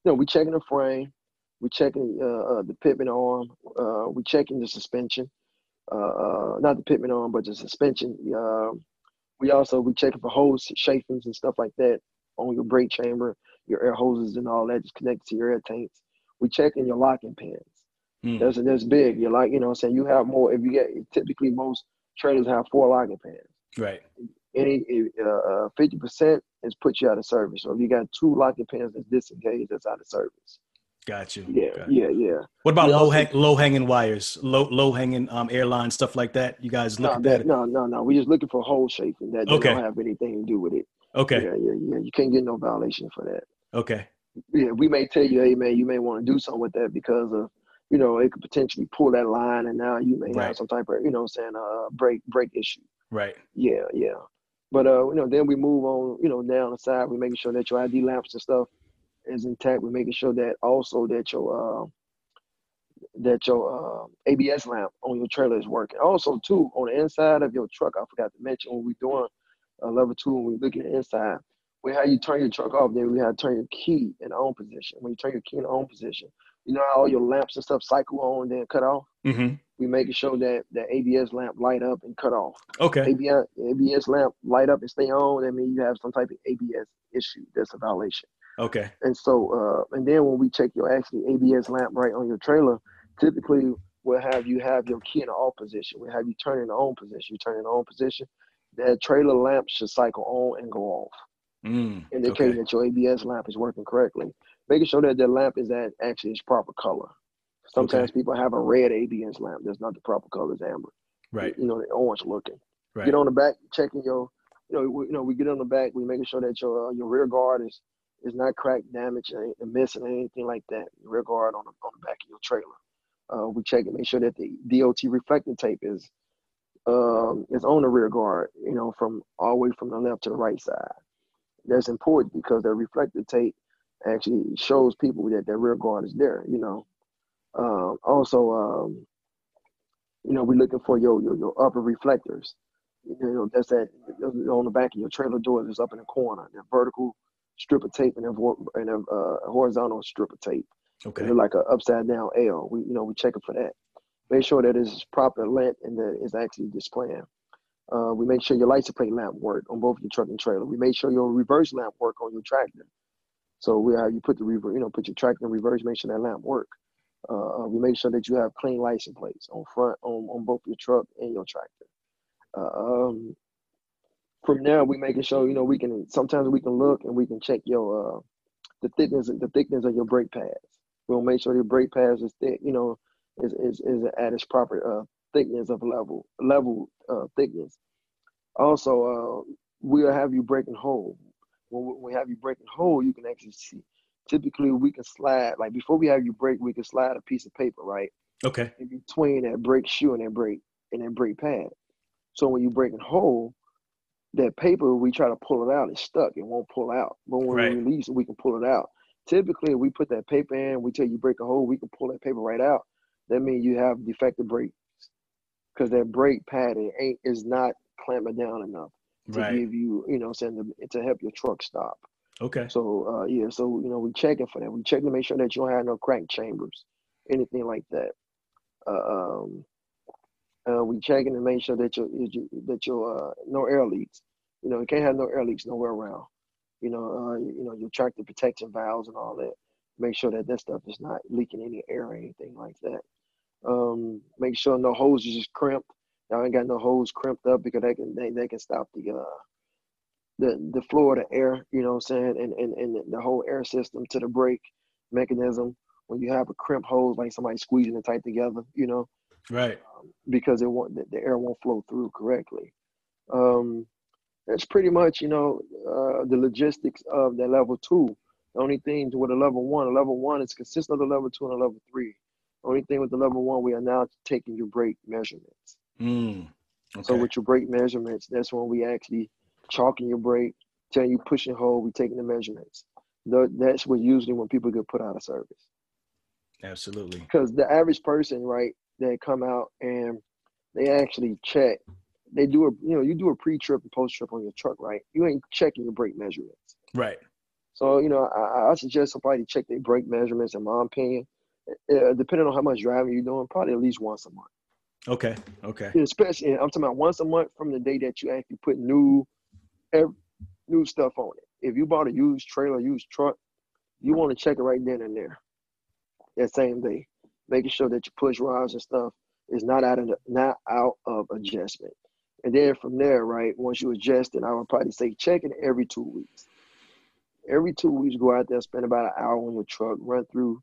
you know, we checking the frame, we checking uh, uh, the pitman arm, uh, we checking the suspension, uh, uh, not the pitman arm, but the suspension. Um, we also we checking for hose chafings and stuff like that on your brake chamber, your air hoses and all that, just connected to your air tanks. We checking your locking pins. Mm. That's that's big. You're like, you know, I'm saying you have more. If you get typically most trailers have four locking pins Right. any uh fifty percent is put you out of service. So if you got two locking pins that's disengaged, that's out of service. Got you. Yeah, Got you. yeah, yeah. What about We low hang, low hanging wires, low low hanging um airline stuff like that? You guys look No, at that, that? no, no, no. We're just looking for hose chafing that, that Okay. don't have anything to do with it. Okay. Yeah, yeah, yeah. You can't get no violation for that. Okay. Yeah, we may tell you, hey man, you may want to do something with that because of, you know, it could potentially pull that line, and now you may Right. have some type of, you know, what I'm saying uh brake brake issue. Right. Yeah, yeah. But uh, you know, then we move on, you know, down the side. We're making sure that your ID lamps and stuff is intact. We're making sure that also that your uh, that your uh, ABS lamp on your trailer is working. Also, too, on the inside of your truck, I forgot to mention when we're doing uh, level two, when we look at the inside, we have you turn your truck off. Then we have to turn your key in on position. When you turn your key in on position, you know how all your lamps and stuff cycle on, then cut off. Mm-hmm. We making sure that the ABS lamp light up and cut off. Okay. ABS, ABS lamp light up and stay on, that means you have some type of ABS issue. That's a violation. Okay. And so, uh, and then when we check your actually ABS lamp right on your trailer, typically we'll have you have your key in the off position. We'll have you turn in the on position. You turn in the on position. That trailer lamp should cycle on and go off, Mm. indicating Okay. that your ABS lamp is working correctly. Making sure that the lamp is at actually its proper color. Sometimes people have a red ABS lamp. That's not the proper color. It's amber. Right. You know, the orange looking Right. get on the back, checking your, you know, we, you know, we get on the back, we making sure that your uh, your rear guard is is not cracked, damaged, and and missing, anything like that. Your rear guard on the on the back of your trailer. Uh, we check and make sure that the DOT reflecting tape is um is on the rear guard, you know, from all the way from the left to the right side. That's important because the reflective tape actually shows people that their rear guard is there. You know. Um, also, um, you know, we're looking for your your, your upper reflectors. You know, that's that on the back of your trailer door that's up in the corner. The vertical strip of tape and a, and a uh, horizontal strip of tape. Okay. They're like an upside down L. We you know we check checking for that. Make sure that it's proper length and that it's actually displaying. Uh, we make sure your license plate lamp work on both your truck and trailer. We make sure your reverse lamp work on your tractor. So we have you put the reverse, you know, put your tractor in reverse, make sure that lamp work. Uh, we make sure that you have clean license plates on front on, on both your truck and your tractor. Uh, um, from there, we making sure you know we can. Sometimes we can look and we can check your uh, the thickness the thickness of your brake pads. We'll make sure your brake pads is thick. You know, is is, is at its proper uh, thickness of level level uh, thickness. Also, uh, we'll have you breaking hole. When we have you breaking hole, you can actually see. Typically, we can slide like before we have you break, we can slide a piece of paper right. Okay. In between that brake shoe and that brake and that brake pad. So when you break a hole, that paper we try to pull it out, it's stuck. It won't pull out. But when right. we release it, we can pull it out. Typically, we put that paper in. We tell you break a hole, we can pull that paper right out. That means you have defective brakes because that brake pad ain't is not clamping down enough to right. give you, you know, saying to, to help your truck stop. Okay. So uh, yeah, so you know we checking for that. We check to make sure that you don't have no crank chambers, anything like that. Uh, um, uh, we checking to make sure that your that your uh, no air leaks. You know, you can't have no air leaks nowhere around. You know, uh, you know your tractor protection valves and all that. Make sure that that stuff is not leaking any air or anything like that. Um, make sure no hoses is crimped. Y'all ain't got no hose crimped up because they can they, they can stop the uh the the the air, you know what I'm saying, and, and, and the whole air system to the brake mechanism when you have a crimp hose like somebody squeezing it tight together, you know. Right. Um, because it won't the, the, air won't flow through correctly. Um that's pretty much, you know, uh, the logistics of the level two. The only thing with a level one, a level one is consistent of the level two and a level three. Only thing with the level one, we are now taking your brake measurements. Mm, okay. So with your brake measurements, that's when we actually chalking your brake, telling you push and hold, we taking the measurements. The, that's what usually when people get put out of service. Absolutely. Because the average person, right, they come out and they actually check. They do a, you know, you do a pre-trip and post-trip on your truck, right? You ain't checking your brake measurements. Right. So, you know, I, I suggest somebody check their brake measurements, in my opinion, uh, depending on how much driving you're doing, probably at least once a month. Okay. Okay. Especially, I'm talking about once a month from the day that you actually put new, every, new stuff on it. If you bought a used trailer, used truck, you want to check it right then and there, that same day, making sure that your push rods and stuff is not out of the, not out of adjustment. And then from there, right, once you adjust it, I would probably say check it every two weeks. Every two weeks, go out there, spend about an hour on your truck, run through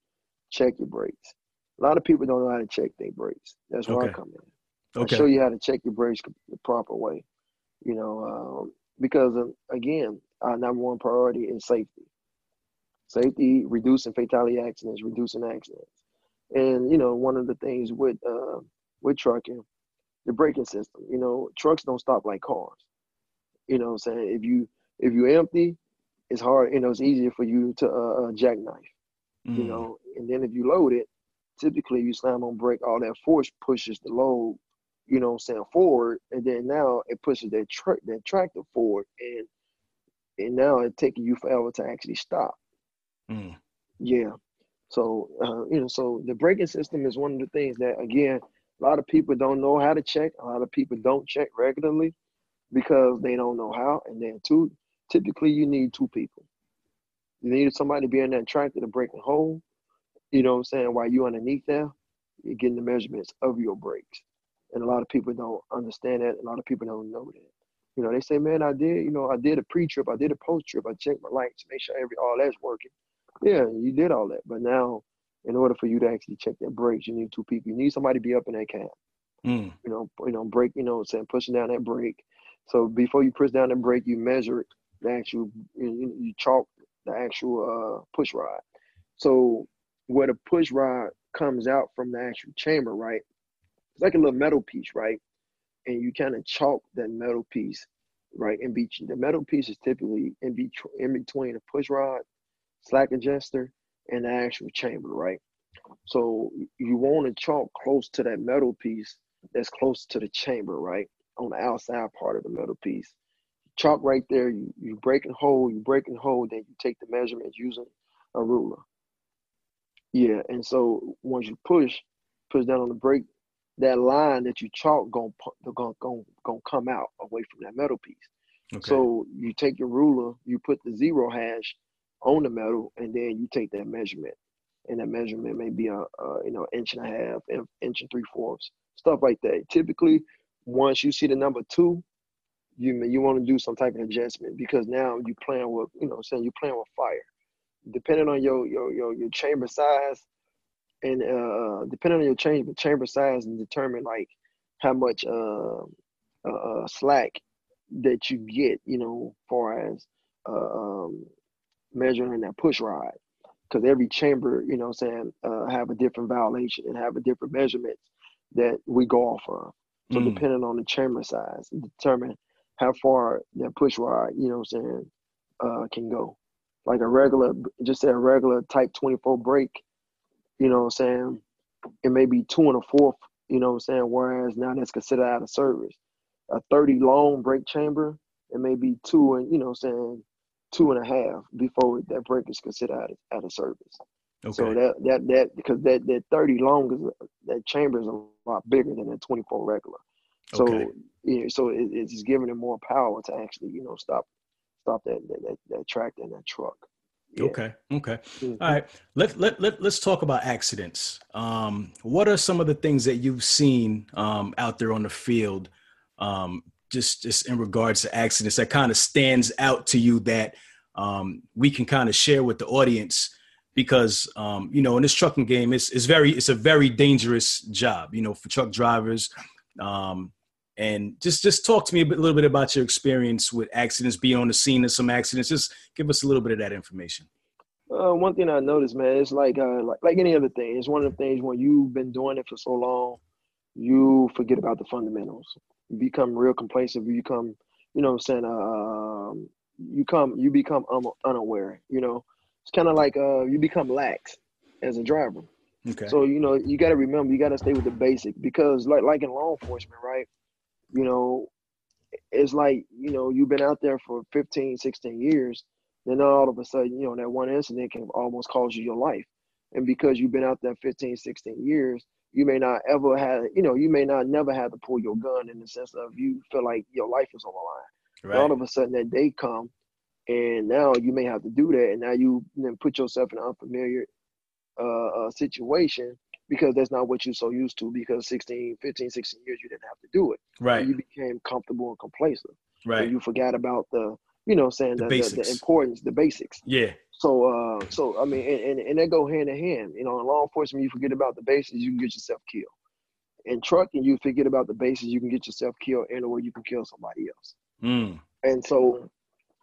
check your brakes. A lot of people don't know how to check their brakes. That's where okay. I come in. Okay. I show you how to check your brakes the proper way. You know, um, because again, our number one priority is safety. Safety, reducing fatality accidents, reducing accidents, and you know, one of the things with uh, with trucking, the braking system. You know, trucks don't stop like cars. You know, what I'm saying if you if you empty, it's hard. You know, it's easier for you to uh, uh jackknife. Mm. You know, and then if you load it, typically you slam on brake, all that force pushes the load, you know I'm saying, forward. And then now it pushes that truck that tractor forward and and now it's taking you forever to actually stop. Mm. Yeah. So uh, you know, so the braking system is one of the things that again, a lot of people don't know how to check. A lot of people don't check regularly because they don't know how. And then two, typically you need two people. You need somebody to be in that tractor to break a hole you know what I'm saying? While you underneath there, you're getting the measurements of your brakes. And a lot of people don't understand that. A lot of people don't know that. You know, they say, man, I did, you know, I did a pre-trip, I did a post-trip, I checked my lights, make sure every all that's working. Yeah, you did all that. But now, in order for you to actually check that brakes, you need two people. You need somebody to be up in that cab. Mm. You know, you know, brake, you know, saying pushing down that brake. So before you push down that brake, you measure it, the actual, you, you chalk the actual uh, push rod. So where the push rod comes out from the actual chamber, right? It's like a little metal piece, right? And you kind of chalk that metal piece, right? In between the metal piece is typically in, be- in between the push rod, slack adjuster, and the actual chamber, right? So you want to chalk close to that metal piece that's close to the chamber, right? On the outside part of the metal piece. Chalk right there, you, you break and hold, you break and hold, then you take the measurements using a ruler. Yeah, and so once you push, push down on the brake, that line that you chalk gonna gonna gonna, gonna come out away from that metal piece. Okay. So you take your ruler, you put the zero hash on the metal, and then you take that measurement, and that measurement may be a, a you know inch and a half, inch and three fourths, stuff like that. Typically, once you see the number two, you you want to do some type of adjustment because now you're playing with you know saying you're playing with fire. Depending on your your your, your chamber size, and uh, depending on your chamber chamber size, and determine like how much uh, uh, uh slack that you get, you know, far as uh, um, measuring that push rod. Because every chamber, you know, saying uh, have a different violation and have a different measurements that we go off of. So mm. depending on the chamber size, determine how far that push rod, you know, saying, uh, can go. Like a regular, just say a regular Type 24 brake, you know, what I'm saying it may be two and a fourth, you know, what I'm saying whereas now that's considered out of service a 30 long brake chamber, it may be two and you know what I'm saying two and a half before that brake is considered out of, out of service. Okay. So that that that because that that 30 long is that chamber is a lot bigger than that 24 regular. So okay. yeah, so it, it's giving it more power to actually you know stop stop that that that, that tractor and that truck. Yeah. Okay. Okay. Mm-hmm. All right. Let, let, let, let's talk about accidents. Um, what are some of the things that you've seen um, out there on the field um, just just in regards to accidents that kind of stands out to you that um, we can kind of share with the audience because um, you know in this trucking game it's, it's very it's a very dangerous job you know for truck drivers um, and just just talk to me a, bit, a little bit about your experience with accidents being on the scene of some accidents just give us a little bit of that information uh, one thing I noticed, man, it's like, uh, like like any other thing. It's one of the things when you've been doing it for so long, you forget about the fundamentals you become real complacent. You become, you know, what I'm saying, uh, um, you come, you become un- unaware. You know, it's kind of like uh, you become lax as a driver. Okay. So you know, you got to remember, you got to stay with the basic because, like, like in law enforcement, right? You know, it's like you know you've been out there for 15, 16 years. Then all of a sudden, you know, that one incident can almost cost you your life. And because you've been out there 15, 16 years, you may not ever have, you know, you may not never have to pull your gun in the sense of you feel like your life is on the line. Right. All of a sudden that day come, and now you may have to do that, and now you then put yourself in an unfamiliar uh, uh, situation because that's not what you're so used to. Because 16, 15, 16 years you didn't have to do it. Right. you became comfortable and complacent. Right. And you forgot about the, you know, saying the, the, the, the importance, the basics. Yeah. So, uh, so I mean, and, and, and they go hand in hand. You know, in law enforcement, you forget about the basics you can get yourself killed. In trucking, you forget about the basics you can get yourself killed, and or you can kill somebody else. Mm. And so,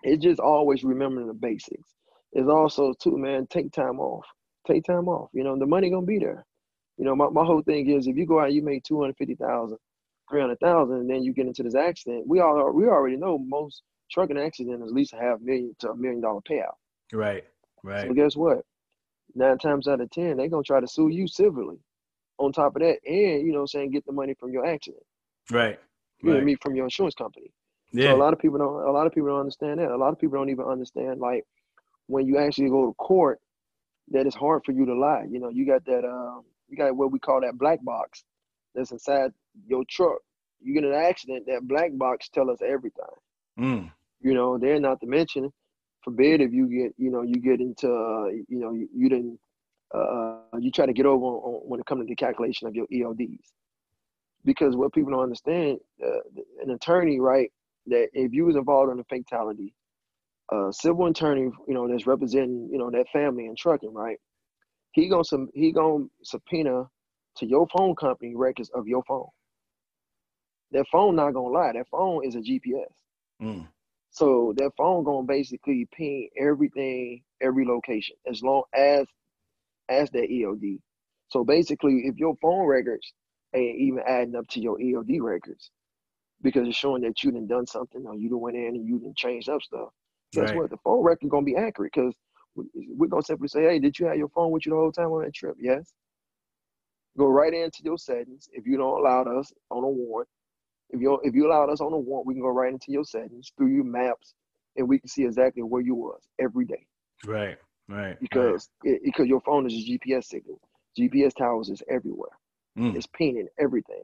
it's just always remembering the basics. It's also too, man, take time off. Take time off. You know, the money gonna be there. You know, my, my whole thing is if you go out, and you make 250,000, 300,000, and then you get into this accident, we all we already know most trucking accident is at least a half million to a million dollar payout. Right. Right. So guess what? Nine times out of ten, they're gonna try to sue you civilly. On top of that, and you know, saying get the money from your accident. Right. You right. know, me from your insurance company. Yeah. So a lot of people don't. A lot of people don't understand that. A lot of people don't even understand like when you actually go to court, that it's hard for you to lie. You know, you got that. Um, you got what we call that black box that's inside your truck. You get an accident, that black box tell us everything. Mm. You know, they're not to mention forbid if you get you know you get into uh, you know you, you didn't uh, you try to get over on, on, when it comes to the calculation of your ELDs because what people don't understand uh, an attorney right that if you was involved in a fatality a civil attorney you know that's representing you know that family and trucking right he gonna he gonna subpoena to your phone company records of your phone that phone not gonna lie that phone is a GPS mm. So that phone gonna basically ping everything, every location, as long as as that ELD. So basically, if your phone records ain't even adding up to your ELD records, because it's showing that you done done something or you done went in and you done changed up stuff. Guess right. what? The phone record gonna be accurate because we're gonna simply say, "Hey, did you have your phone with you the whole time on that trip?" Yes. Go right into your settings. If you don't allow us on a warrant, if you if you allowed us on a warrant, we can go right into your settings through your maps, and we can see exactly where you was every day. Right, right. Because right. It, because your phone is a GPS signal. GPS towers is everywhere. Mm. It's pinging everything,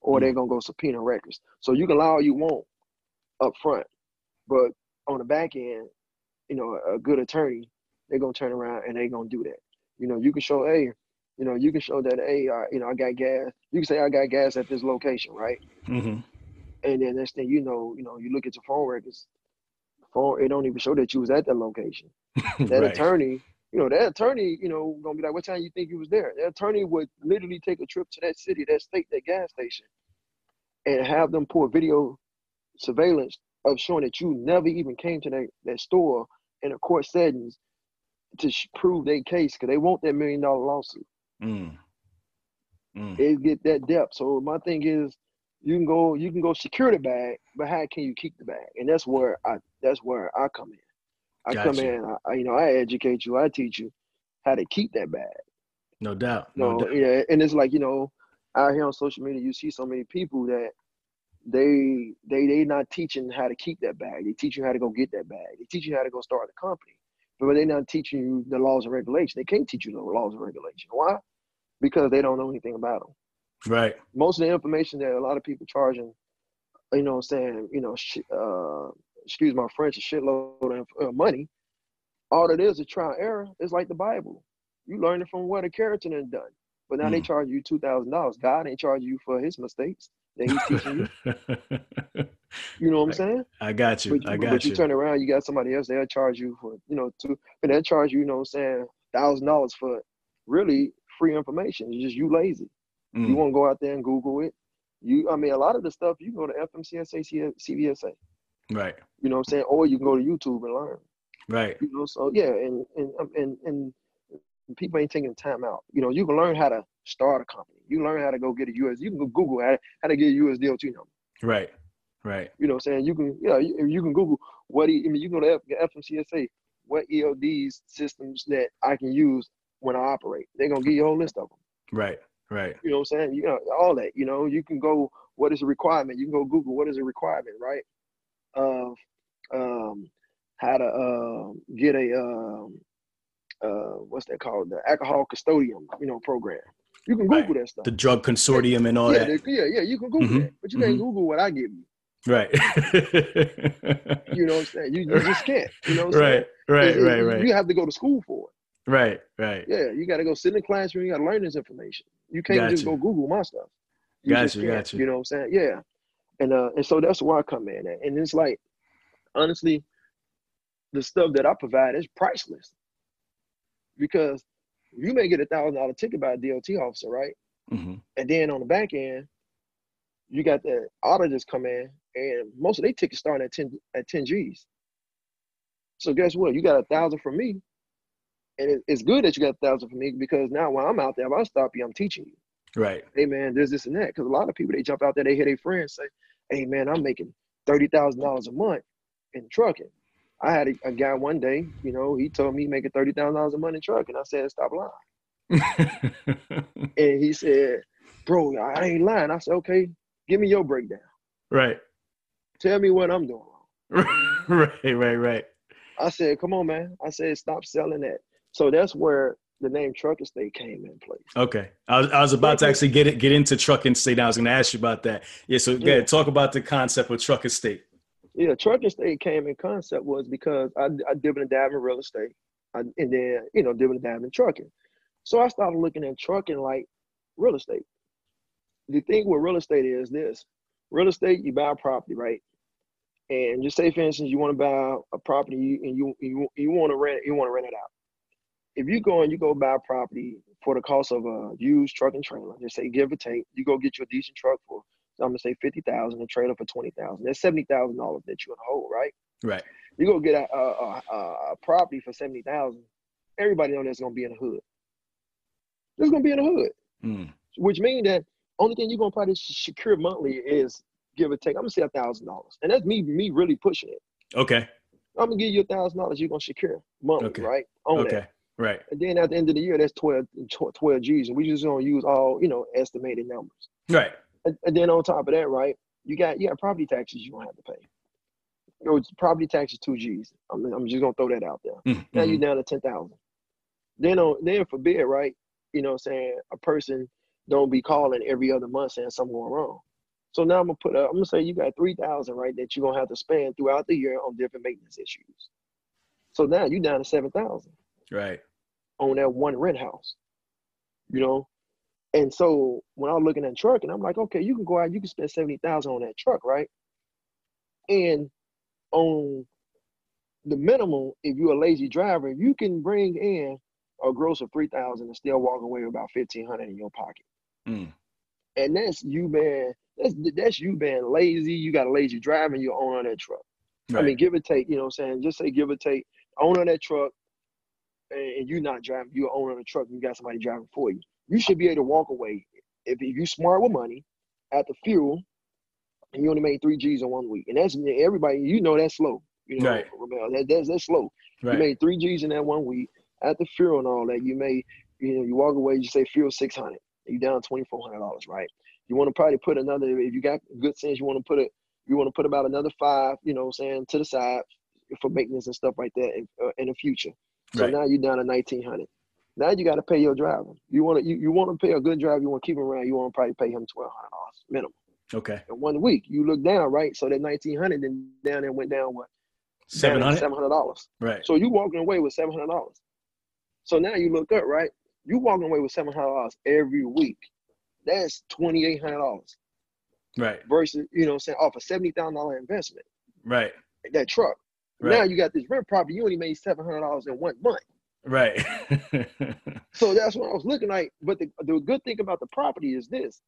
or mm. they're gonna go subpoena records. So you can allow all you want up front, but on the back end, you know, a good attorney they're gonna turn around and they're gonna do that. You know, you can show, hey, you know, you can show that, hey, uh, you know, I got gas. You can say I got gas at this location, right? Mm-hmm. And then next thing you know, you know, you look at your phone records, phone it don't even show that you was at that location. *laughs* That right. attorney, you know, that attorney, you know, gonna be like, what time you think you was there? That attorney would literally take a trip to that city, that state, that gas station, and have them pull video surveillance of showing that you never even came to that, that store in a court settings to sh- prove their case because they want that million dollar lawsuit. Mm. Mm. They get that depth. So my thing is, you can go, you can go secure the bag, but how can you keep the bag? And that's where I, that's where I come in. I come in, I, you know, I educate you, I teach you how to keep that bag. No doubt. No doubt. yeah, and it's like you know, out here on social media, you see so many people that they they they not teaching how to keep that bag. They teach you how to go get that bag. They teach you how to go start a company, but they're not teaching you the laws and regulations. They can't teach you the laws and regulations. Why? Because they don't know anything about them. Right. Most of the information that a lot of people charging, you know, what I'm saying, you know, sh- uh, excuse my French, a shitload of uh, money. All it is is trial and error. It's like the Bible. You learn it from what a character done done. But now they Mm. charge you two thousand dollars. God ain't charging you for his mistakes that he's teaching you. *laughs* You know what I'm saying? I got you. But, I but got you you. turn around, you got somebody else. They'll charge you for you know two, but they'll charge you, you know, what I'm saying thousand dollars for really free information. It's just you lazy. You Mm. want to go out there and Google it. You, I mean, a lot of the stuff you go to FMCSA, CVSA. Right. You know what I'm saying? Or you can go to YouTube and learn. Right. You know, so yeah, and and and and people ain't taking time out. You know, you can learn how to start a company. You learn how to go get a US. You can go Google how, how to get a US DOT number. Right. Right. You know what I'm saying? You can, yeah, you, you can Google what, I mean, you can go to F, FMCSA, what ELDs systems that I can use when I operate. They're going to give you a whole list of them. Right. Right. You know what I'm saying? You know, all that, you know, you can go, what is a requirement? You can go Google, what is a requirement, right? Of um, how to um, get a, um, uh, what's that called? The alcohol consortium, you know, program. You can Google Right. that stuff. The drug consortium and all yeah, that. yeah, yeah, you can Google Mhm, that, but you can't mhm. Google what I give you. Right. *laughs* You know what I'm saying? You, you just can't. You know what I'm saying? right. Right. It- Right. you- Right. You have to go to school for it. Right. Right. Yeah, you got to go sit in the classroom. You got to learn this information. You can't just go Google my stuff. Gotcha, just gotcha. You know what I'm saying? Yeah, and uh, and so that's where I come in at. And it's like, honestly, the stuff that I provide is priceless because you may get a thousand dollar ticket by a DOT officer, right? hmm And then on the back end, you got the auditors come in, and most of their tickets starting at ten at ten G's. So guess what? You got a thousand from me, and it, it's good that you got a thousand from me because now when I'm out there, if I stop you, I'm teaching you. Right. Hey man, there's this and that. Because a lot of people they jump out there, they hear their friends say, "Hey man, I'm making thirty thousand dollars a month in trucking." I had a, a guy one day, you know, he told me he making thirty thousand dollars a month in truck, and I said, "Stop lying." *laughs* And he said, "Bro, I ain't lying." I said, "Okay, give me your breakdown. right. Tell me what I'm doing wrong." *laughs* right. Right. Right. I said, "Come on, man." I said, "Stop selling that." So that's where the name Truck Estate came in place. Okay. I was, I was about to actually get it, get into truck and state. I was going to ask you about that. Yeah. So Yeah. ahead, talk about the concept of truck estate. Yeah, truck estate came in concept was because I I dib and dab in real estate, I, and then you know dib and in trucking. So I started looking at trucking like real estate. The thing with real estate is this: real estate, you buy a property, right? And just say, for instance, you want to buy a property and you you you want to rent you want to rent it out. If you go and you go buy a property for the cost of a used truck and trailer, just say give or take, you go get you a decent truck for, I'm gonna say fifty thousand, a trailer for twenty thousand. That's seventy thousand dollars that you the hole, right? Right. You go get a a, a, a property for seventy thousand. Everybody know that's gonna be in the hood. It's gonna be in the hood, Mm. which means that only thing you're gonna probably secure monthly is give or take. I'm gonna say a thousand dollars, and that's me me really pushing it. Okay. I'm gonna give you a thousand dollars. You're gonna secure monthly, Okay. right? On Okay. that. Right. And then at the end of the year, that's 12, 12 G's, and we just gonna use all you know estimated numbers. Right. And, then on top of that, right, you got you got property taxes you're gonna have to pay. You know, property taxes two G's. I'm, I'm just gonna throw that out there. Mhm. Now you're down to ten thousand. Then on then forbid, right? You know what I'm saying, a person don't be calling every other month saying something going wrong. So now I'm gonna put up, I'm gonna say you got three thousand, right, that you're gonna have to spend throughout the year on different maintenance issues. So now you down to seven thousand. Right. On that one rent house. You know? And so when I was looking at truck, and I'm like, okay, you can go out, you can spend seventy thousand on that truck, right? And on the minimum, if you're a lazy driver, you can bring in a gross of three thousand and still walk away with about fifteen hundred in your pocket. Mm. And that's you being that's that's you being lazy. You got a lazy driver and you own that truck. Right. I mean, give or take, you know what I'm saying? Just say give or take, owner on that truck and you're not driving, you're owner of the truck, and you got somebody driving for you. You should be able to walk away if, if you smart with money at the fuel and you only made three G's in one week. And that's everybody, you know that's slow. You know, Right. That, that's that's slow. right. You made three G's in that one week. At the fuel and all that, you made, you know, you walk away, you say fuel six hundred. You down twenty four hundred dollars, right? You want to probably put another if you got good sense, you want to put it, you want to put about another five, you know what I'm saying, to the side for maintenance and stuff like that in, uh, in the future. So Right. now you're down to nineteen hundred. Now you got to pay your driver. You want to you, you want to pay a good driver. You want to keep him around. You want to probably pay him twelve hundred dollars minimum okay. in one week. You look down, right? So that nineteen hundred then down there went down what Seven hundred. seven hundred dollars. Right. So you walking away with seven hundred dollars. So now you look up, right? You walking away with seven hundred dollars every week. That's twenty eight hundred dollars Right. versus you know I'm saying off a seventy thousand dollar investment. Right. That truck. Right. Now you got this rent property. You only made seven hundred dollars in one month. Right. *laughs* So that's what I was looking like. But the, the good thing about the property is this: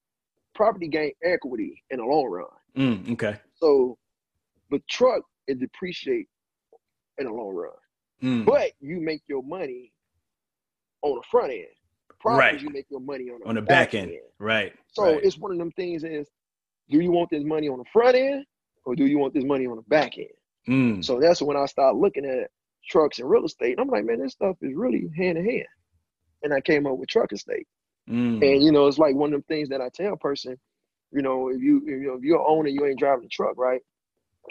property gain equity in the long run. mm, okay. So, the truck it depreciate in the long run. Mm, but you make your money on the front end. Properties, Right. you make your money on the, on the back end. Right. So right. it's one of them things is, do you want this money on the front end or do you want this money on the back end? Mm, So that's when I start looking at trucks and real estate. And I'm like, man, this stuff is really hand in hand. And I came up with truck estate. mm, And you know, it's like one of them things that I tell a person, you know, if you you know if you're owner, you ain't driving a truck, right?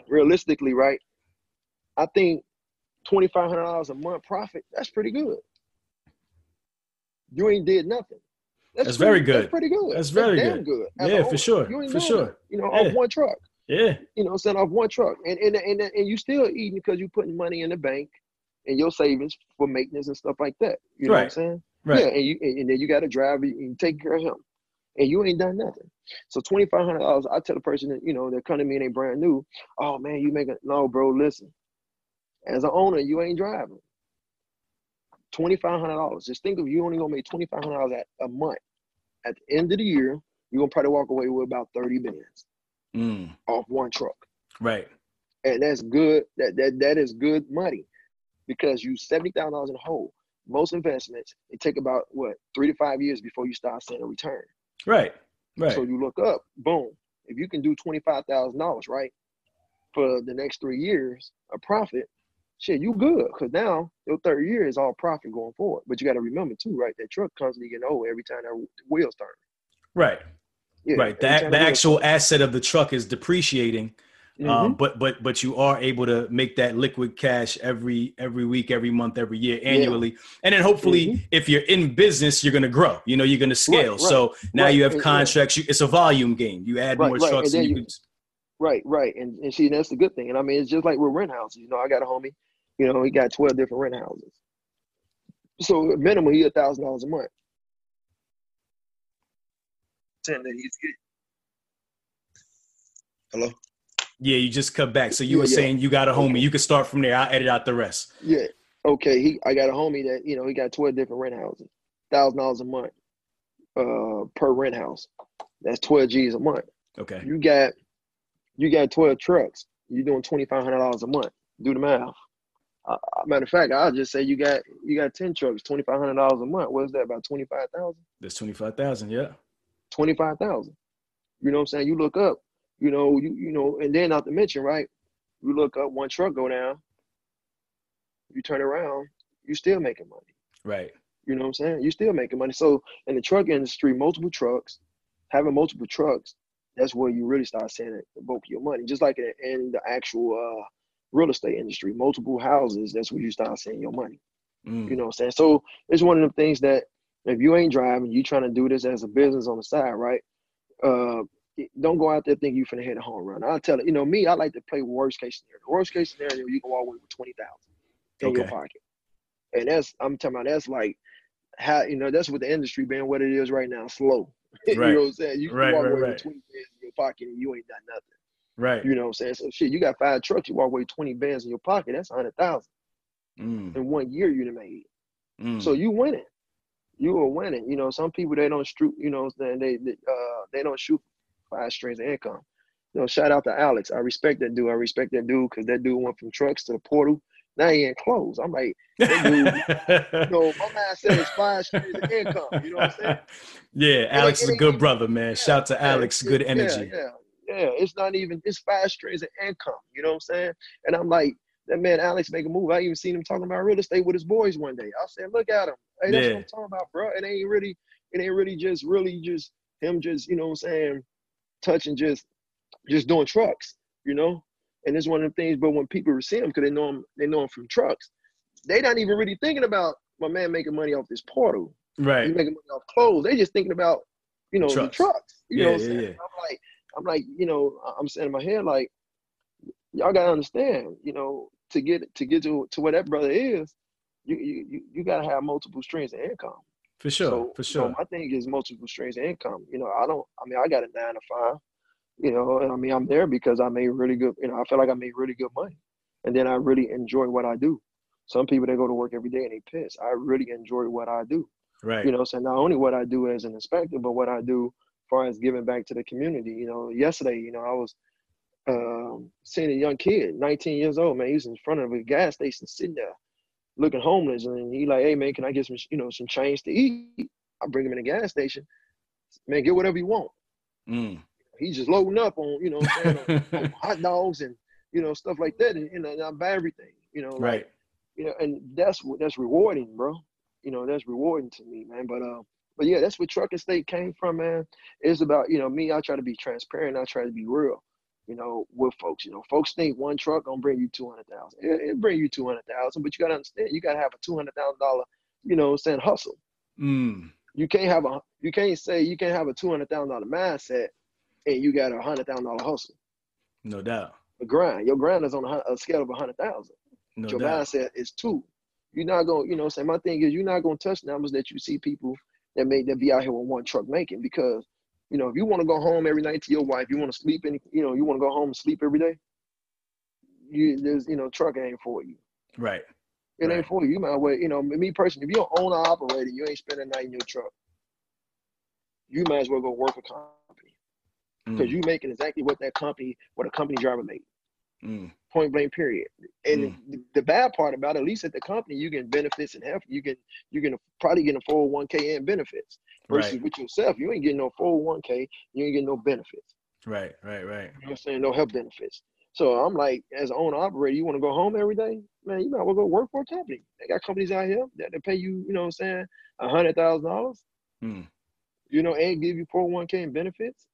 Realistically, right? I think twenty five hundred dollars a month profit, that's pretty good. You ain't did nothing. That's very pretty- good. That's pretty good. That's very damn good. As Yeah, a for sure, You ain't for sure. You know, Yeah. off one truck. yeah. You know, set off one truck, and and and and you still eating because you're putting money in the bank and your savings for maintenance and stuff like that. You know what I'm saying? Right. Yeah, and you and then you got a driver and take care of him, and you ain't done nothing. So twenty five hundred dollars, I tell the person that you know they're coming to me and they brand new. Oh man, you make a no, bro. Listen, as an owner, you ain't driving. Twenty five hundred dollars. Just think of you only gonna make twenty five hundred dollars a month. At the end of the year, you're gonna probably walk away with about thirty bands Mm, off one truck right. and that's good. That that that is good money because you seventy thousand dollars in a hole. Most investments it take about what three to five years before you start seeing a return. Right. Right. So you look up, boom. If you can do twenty five thousand dollars, right, for the next three years, a profit, shit, you good. Cause now your third year is all profit going forward. But you got to remember too, right? That truck constantly getting old every time that wheels turn. right. Yeah, right. That time the actual asset of the truck is depreciating. Mhm. Um, but but but you are able to make that liquid cash every every week, every month, every year, annually, and then hopefully, Mhm. if you're in business, you're going to grow. You know, you're going to scale. right, so now right, you have and- yeah. contracts. You, it's a volume game. You add Right, more right, trucks, and and, you, you- can. Right, right. And and see, that's the good thing. And I mean, it's just like with rent houses. You know, I got a homie, you know, he got 12 different rent houses. So minimum, he a thousand dollars a month. Ten that he's getting. Hello? Yeah, you just cut back. So you were yeah. saying you got a homie. You can start from there. I'll edit out the rest. Yeah. Okay. He I got a homie that, you know, he got 12 different rent houses. Thousand dollars a month uh per rent house. That's 12 G's a month. Okay. You got you got 12 trucks. You're doing twenty five hundred dollars a month. Do the math. Uh, matter of fact, I'll just say you got you got 10 trucks, twenty five hundred dollars a month. What is that? About twenty five thousand. That's twenty five thousand. Yeah. Twenty five thousand. You know what I'm saying? You look up, you know, you you know, and then not to mention, right? You look up one truck go down, you turn around, you still making money. Right. You know what I'm saying? You're still making money. So in the truck industry, multiple trucks, having multiple trucks, that's where you really start seeing it, the bulk of your money. Just like in, in the actual uh, real estate industry, multiple houses, that's where you start seeing your money. Mm. You know what I'm saying? So it's one of the things that if you ain't driving, you trying to do this as a business on the side, right? Uh, don't go out there thinking you're finna hit a home run. I'll tell it, you know, me, I like to play worst case scenario. Worst case scenario, you can walk away with twenty thousand in your Okay. pocket. And that's I'm talking about that's like how you know that's what the industry being what it is right now, slow. *laughs* you know what I'm saying? You Right, walk right, away right. with 20 bands in your pocket and you ain't done nothing. Right. You know what I'm saying? So shit, you got five trucks, you walk away with 20 bands in your pocket, that's a hundred thousand Mm, in one year you made. mm. So you winning. You are winning. You know, some people they don't shoot, you know, what I'm saying? they they, uh they don't shoot five streams of income. You know, shout out to Alex. I respect that dude. I respect that dude because that dude went from trucks to the portal. Now he in clothes. I'm like, you *laughs* know, my man said it's five streams of income. You know what I'm saying? yeah, Alex is a good brother, man. Shout to Yeah, Alex, yeah, good yeah, energy. Yeah, yeah, It's not even it's five streams of income. You know what I'm saying? And I'm like, that man Alex make a move. I even seen him talking about real estate with his boys one day. I said, look at him. Hey, that's Yeah. what I'm talking about, bro. It ain't really, it ain't really just really just him just, you know what I'm saying, touching just just doing trucks, you know? And it's one of the things, but when people see him, because they know him, they know him from trucks, they not even really thinking about my man making money off this portal. Right. He's making money off clothes. They just thinking about, you know, Trucks. the trucks. You Yeah, know what I'm yeah, saying? yeah. I'm like, I'm like, you know, I'm saying in my head, like, y'all gotta understand, you know, to get to get to to where that brother is, you you you, you gotta have multiple streams of income. For sure. so, for you know, sure. my thing is multiple streams of income. You know, I don't. I mean, I got a nine to five. You know, and I mean, I'm there because I made really good. You know, I feel like I made really good money, and then I really enjoy what I do. Some people they go to work every day and they piss. I really enjoy what I do. right. You know, so not only what I do as an inspector, but what I do as far as giving back to the community. You know, yesterday, you know, I was um, seeing a young kid, 19 years old, man. He was in front of a gas station sitting there looking homeless. And he like, hey, man, can I get some, you know, some change to eat? I bring him in the gas station. Man, get whatever you want. Mm. He's just loading up on, you know, what I'm saying, on, on *laughs* hot dogs and, you know, stuff like that. And, you know, and I buy everything, you know, like, right. you know, and that's what that's rewarding, bro. You know, that's rewarding to me, man. But uh, but yeah, that's where trucking state came from, man. It's about you know me. I try to be transparent. I try to be real. You know, with folks. You know, folks think one truck gonna bring you two hundred thousand. It, it bring you two hundred thousand, but you gotta understand, you gotta have a two hundred thousand dollar, you know, I'm saying hustle. Mm. You can't have a you can't say you can't have a two hundred thousand dollar mindset, and you got a hundred thousand dollar hustle. No doubt. The grind, your grind is on a, a scale of a hundred thousand No your doubt. mindset is two. You're not gonna, you know, say my thing is you're not gonna touch numbers that you see people that make that be out here with one truck making because, you know, if you want to go home every night to your wife, you want to sleep in, you know, you want to go home and sleep every day. You there's, you know, truck ain't for you. Right. It Right. ain't for you. You might well, you know, me personally, if you're an owner operator, you ain't spending a night in your truck. You might as well go work a company because Mm. you making exactly what that company, what a company driver make. Mm. point blank period and the, the bad part about it, at least at the company you get benefits and health you can you can probably get a 401k and benefits versus Right. with yourself you ain't getting no 401k you ain't getting no benefits Right. Right. Right. you know what i'm saying no health benefits so i'm like as an owner operator you want to go home every day man you might well go work for a company they got companies out here that they pay you you know what i'm saying a hundred thousand dollars Mm. you know and give you 401k and benefits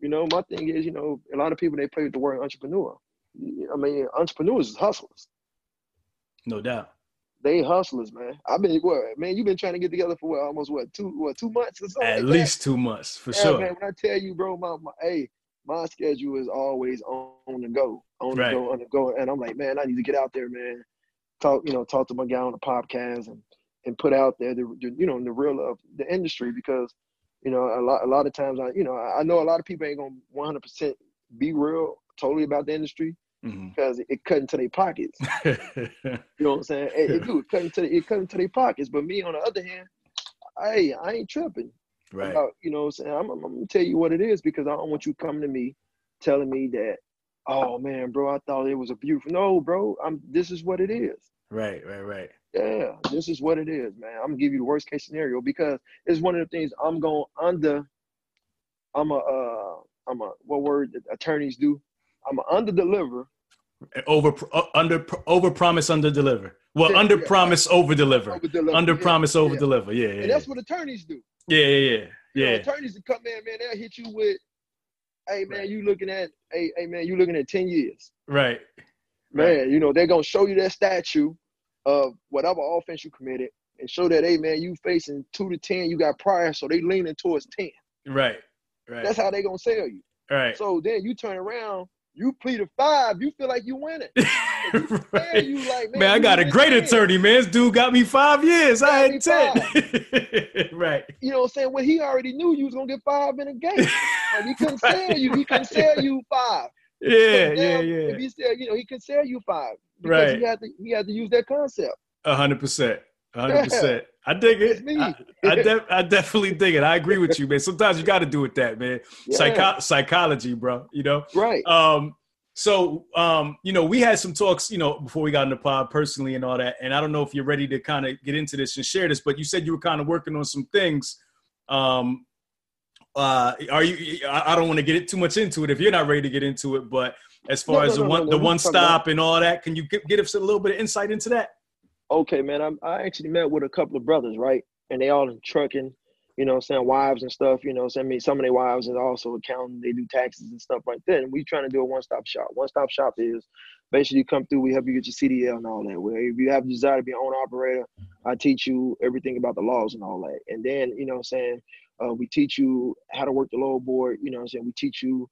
you know my thing is you know a lot of people they play with the word entrepreneur i mean entrepreneurs is hustlers No doubt. They hustlers, man. I've been what man, you've been trying to get together for what almost what two what two months or something. At like least two months for? Yeah, sure. man. When I tell you, bro, my, my hey, my schedule is always on, on the go, on Right. the go, on the go, and I'm like, man, I need to get out there, man. Talk, you know, talk to my guy on the podcast and and put out there the, the you know the real of the industry because you know a lot a lot of times I you know I, I know a lot of people ain't gonna 100 percent be real totally about the industry Mhm. because it, cut into their pockets. *laughs* You know what I'm saying? It, it do it cut into it cut into their pockets. But me on the other hand, I I ain't tripping right. about you know what I'm saying. I'm, I'm gonna tell you what it is because I don't want you coming to me telling me that oh man, bro, I thought it was a beautiful. No, bro, I'm this is what it is. Right. Right. Right. Yeah, this is what it is, man. I'm gonna give you the worst case scenario because it's one of the things I'm going under. I'm a uh, I'm a what word attorneys do. I'm a under deliver. Over uh, under over promise under deliver. Well, Yeah, under yeah. promise over deliver. Under yeah, promise over deliver. Yeah. Yeah. And that's what attorneys do. Yeah. Yeah. Yeah. You know, attorneys that come in, man, they'll hit you with, hey man, Right. you looking at hey, hey man, you looking at 10 years. Right. Man, Right. you know, they're gonna show you that statue of whatever offense you committed and show that, hey man, you facing two to ten, you got prior, so they leaning towards 10. Right. Right. That's how they gonna sell you. right. So then you turn around, you plead a five, you feel like you winning. *laughs* right. you like, man, man I got a great attorney, man. This dude got me five years. I had ten. *laughs* right. You know what I'm saying? Well, he already knew you was gonna get five in a game. *laughs* he couldn't right. sell you. He couldn't sell you five. Yeah, yeah, yeah. If he said, you know, he could sell you five. Because right. he had to he had to use that concept. A hundred percent. Hundred percent. *laughs* I dig it. I, I, I, definitely dig it. I agree with you, man. Sometimes you got to do with that, man. Yeah. Psycho- psychology, bro. You know, right? Um, so, um, you know, we had some talks, you know, before we got in the pod personally and all that. And I don't know if you're ready to kind of get into this and share this, but you said you were kind of working on some things. Um, uh, are you? I don't want to get it too much into it if you're not ready to get into it. But as far no, as no, the no, one, the one stop and all that, can you get us a little bit of insight into that? Okay, man, I'm, I actually met with a couple of brothers, right? And they all in trucking, you know, saying wives and stuff, you know, saying I mean some of their wives are also accounting, they do taxes and stuff like that. And we trying to do a one-stop shop. One-stop shop is basically you come through, we help you get your CDL and all that. Where if you have a desire to be an owner operator, I teach you everything about the laws and all that. And then, you know I'm saying, uh, we teach you how to work the load board, you know I'm saying? We teach you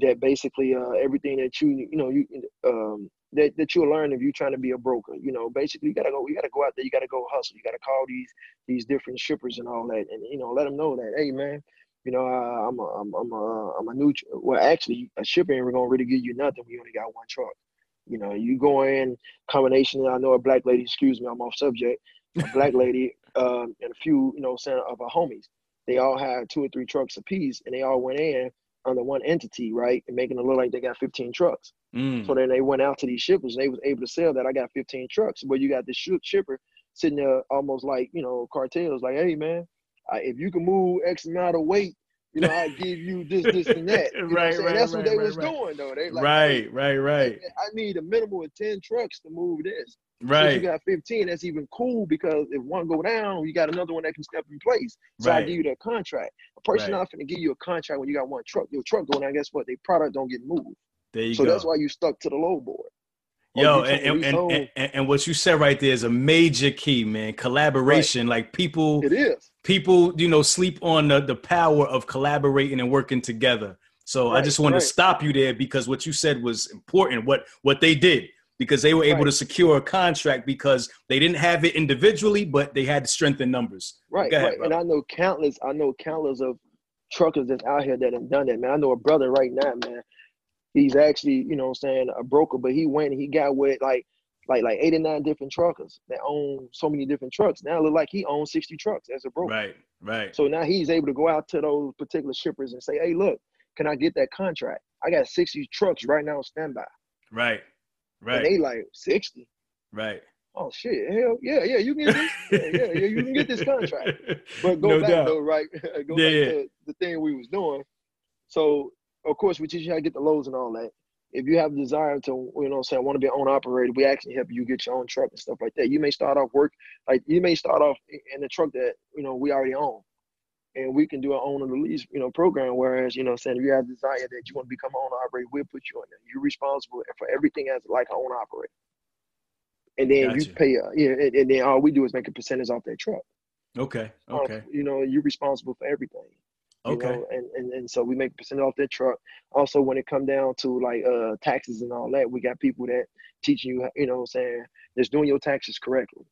that basically uh, everything that you, you know, you um, that, that you'll learn if you're trying to be a broker. You know, basically you gotta go, you gotta go out there, you gotta go hustle, you gotta call these these different shippers and all that, and you know, let them know that, hey man, you know, uh, I'm a, I'm I'm a, I'm a new. Well, actually, a shipper ain't we're gonna really give you nothing We only got one truck. You know, you go in combination. I know a black lady. Excuse me, I'm off subject. A *laughs* black lady um, and a few, you know, center of our homies. They all had two or three trucks apiece, and they all went in under one entity, right, and making it look like they got 15 trucks. Mm. So then they went out to these shippers and they was able to sell that. I got 15 trucks. But you got this shipper sitting there almost like, you know, cartels like, hey, man, I, if you can move X amount of weight, you know, I give you this, this, and that. *laughs* You right, right. That's right, what they right, was right. doing, though. They like, right, hey, right, right. I need a minimum of 10 trucks to move this. Right. If you got 15, that's even cool because if one go down, you got another one that can step in place. So right. I give you that contract. A person right. not going to give you a contract when you got one truck. Your truck going down, guess what? Their product don't get moved. There you so go. that's why you stuck to the load board. Yo, and and, and, and, and, what you said right there is a major key, man. Collaboration. Right. Like people it is. People, you know, sleep on the, the power of collaborating and working together. So right, I just want right. to stop you there because what you said was important. What what they did because they were able to secure a contract because they didn't have it individually, but they had strength in numbers. Right, ahead, right. Bro. And I know countless, I know countless of truckers that's out here that have done that, man. I know a brother right now, man he's actually, you know I'm saying, a broker, but he went and he got with like like like eight or nine different truckers that own so many different trucks. Now it look like he owns 60 trucks as a broker. Right, right. So now he's able to go out to those particular shippers and say, hey, look, can I get that contract? I got 60 trucks right now on standby. Right. Right. And they like 60. Right. Oh shit! Hell yeah, yeah, you can get this. yeah, yeah, yeah, you can get this contract. *laughs* But go no back doubt. though, right? *laughs* go yeah, back yeah. to the thing we was doing. So of course, we teach you how to get the loads and all that. If you have a desire to, you know, say I want to be an owner operator, we actually help you get your own truck and stuff like that. You may start off work like you may start off in the truck that you know we already own, and we can do an owner the lease, you know, program. Whereas, you know, saying if you have a desire that you want to become an owner operator, we'll put you in there. You're responsible for everything as like an owner operator, and then gotcha. you pay. Uh, yeah, and, and, then all we do is make a percentage off that truck. Okay. Okay. Um, you know, you're responsible for everything. Okay. Know? And, and and so we make a percent off that truck. Also, when it come down to like uh taxes and all that, we got people that teaching you, you know, saying just doing your taxes correctly.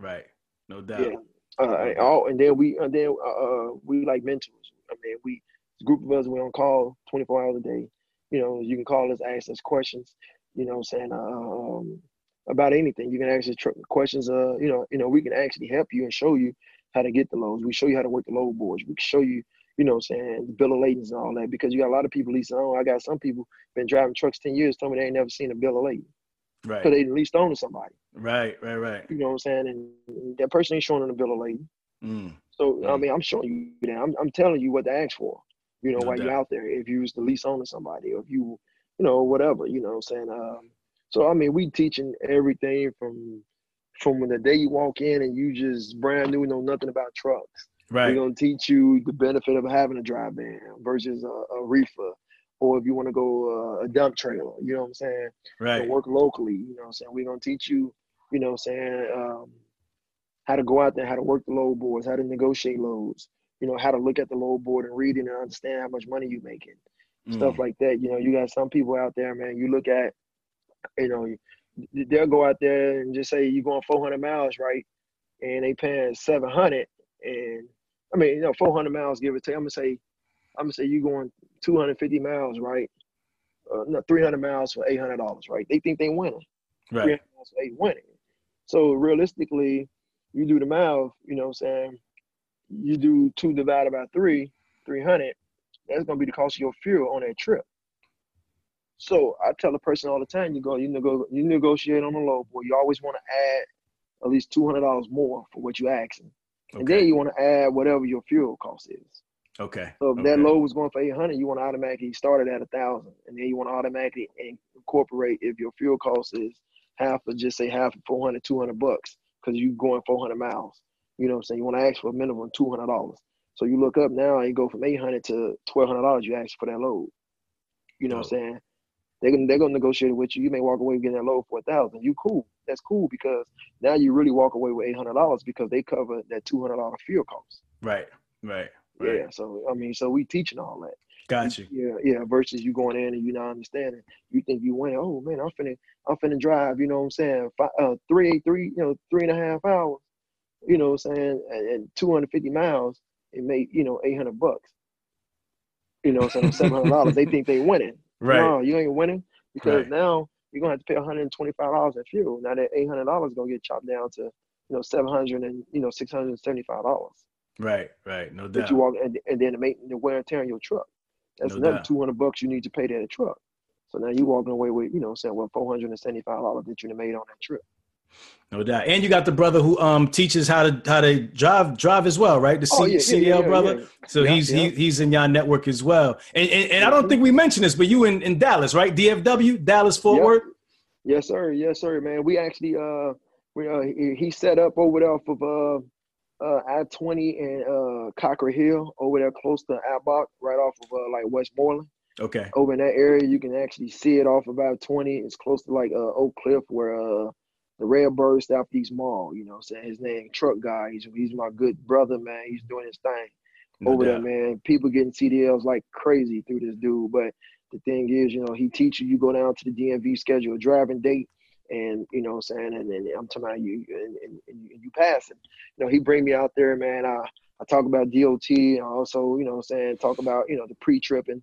Right. No doubt. Yeah. Uh, all and then we and then uh, uh, we like mentors. I mean, we group of us we on call 24 hours a day. You know, you can call us, ask us questions. You know, saying uh, um, about anything. You can ask us tr- questions. Uh, you know, you know, we can actually help you and show you how to get the loans. We show you how to work the load boards. We can show you you know what I'm saying, the bill of ladings and all that, because you got a lot of people leasing on. I got some people been driving trucks 10 years, told me they ain't never seen a bill of lading. Right. Because they leased on to somebody. Right, right, right. You know what I'm saying? And that person ain't showing them the bill of lading. Mm. So, mm. I mean, I'm showing you that. I'm, I'm telling you what to ask for, you know, no while doubt. you're out there. If you was the lease on to somebody or if you, you know, whatever, you know what I'm saying? Um, so, I mean, we teaching everything from from when the day you walk in and you just brand new, know nothing about trucks Right. We're gonna teach you the benefit of having a dry van versus a, a reefer, or if you want to go uh, a dump trailer. You know what I'm saying? Right. work locally. You know what I'm saying? We're gonna teach you. You know what I'm saying? Um, how to go out there, how to work the load boards, how to negotiate loads. You know how to look at the load board and read it and understand how much money you're making. mm. stuff like that. You know, you got some people out there, man. You look at, you know, they'll go out there and just say you're going 400 miles, right? And they paying 700, and I mean, you know, 400 miles, give or take. I'm gonna say, I'm gonna say you going 250 miles, right? Uh, no, 300 miles for 800 dollars, right? They think they winning. Right. 300 miles for eight winning. So realistically, you do the math. You know, what I'm saying you do two divided by three, 300. That's gonna be the cost of your fuel on that trip. So I tell a person all the time, you go, you nego- you negotiate on the low boy. You always want to add at least two hundred dollars more for what you're asking. Okay. And then you want to add whatever your fuel cost is. Okay. So if okay. that load was going for 800, you want to automatically start it at a thousand, and then you want to automatically incorporate if your fuel cost is half of just say half of 400, 200 bucks because you're going 400 miles. You know what I'm saying? You want to ask for a minimum $200. So you look up now and you go from 800 to $1,200. You ask for that load. You know oh. what I'm saying? They're gonna they're gonna negotiate with you. You may walk away with getting that load for a thousand. You cool. That's cool because now you really walk away with eight hundred dollars because they cover that two hundred dollar fuel cost. Right. Right. Right. Yeah. So I mean, so we teaching all that. Got you. Yeah, yeah. Versus you going in and you not understanding. You think you win. Oh man, I'm finna, I'm finna drive. You know what I'm saying? Five, uh, three, three, you know, three and a half hours. You know what I'm saying? And, and 250 miles, it made you know 800 bucks. You know, so 700 dollars. they think they winning. *laughs* Right. No, you ain't winning because right. now you're gonna have to pay 125 dollars in fuel. Now that 800 dollars gonna get chopped down to you know 700 and you know 675 dollars. Right, right, no doubt. That you walk and, and then the maintenance, the wear and tear on your truck. That's no another 200 bucks you need to pay that truck. So now you walking away with you know saying well 475 dollars that you made on that trip. No doubt, and you got the brother who um teaches how to how to drive drive as well, right? The C- oh, yeah, CDL yeah, yeah, brother. So he's He, he's in your network as well. And and, and I don't think we mentioned this, but you in, in Dallas, right? DFW, Dallas Fort Worth. Yes, sir. Yes, sir, man. We actually uh we uh he set up over there off of uh uh I twenty and uh Cockrell Hill over there close to Albach, right off of uh, like Westmoreland. Okay. Over in that area, you can actually see it off about twenty. It's close to like uh, Oak Cliff where uh the Redbird Southeast Mall. You know, I'm saying his name Truck Guy. He's he's my good brother, man. He's doing his thing no over doubt. there, man. People getting CDLs like crazy through this dude. But the thing is, you know, he teaches you go down to the DMV, schedule a driving date, and you know, what I'm saying, and, and I'm talking about you, and, and, and you pass it. You know, he bring me out there, man. I I talk about DOT, and also, you know, what I'm saying talk about you know the pre-trip and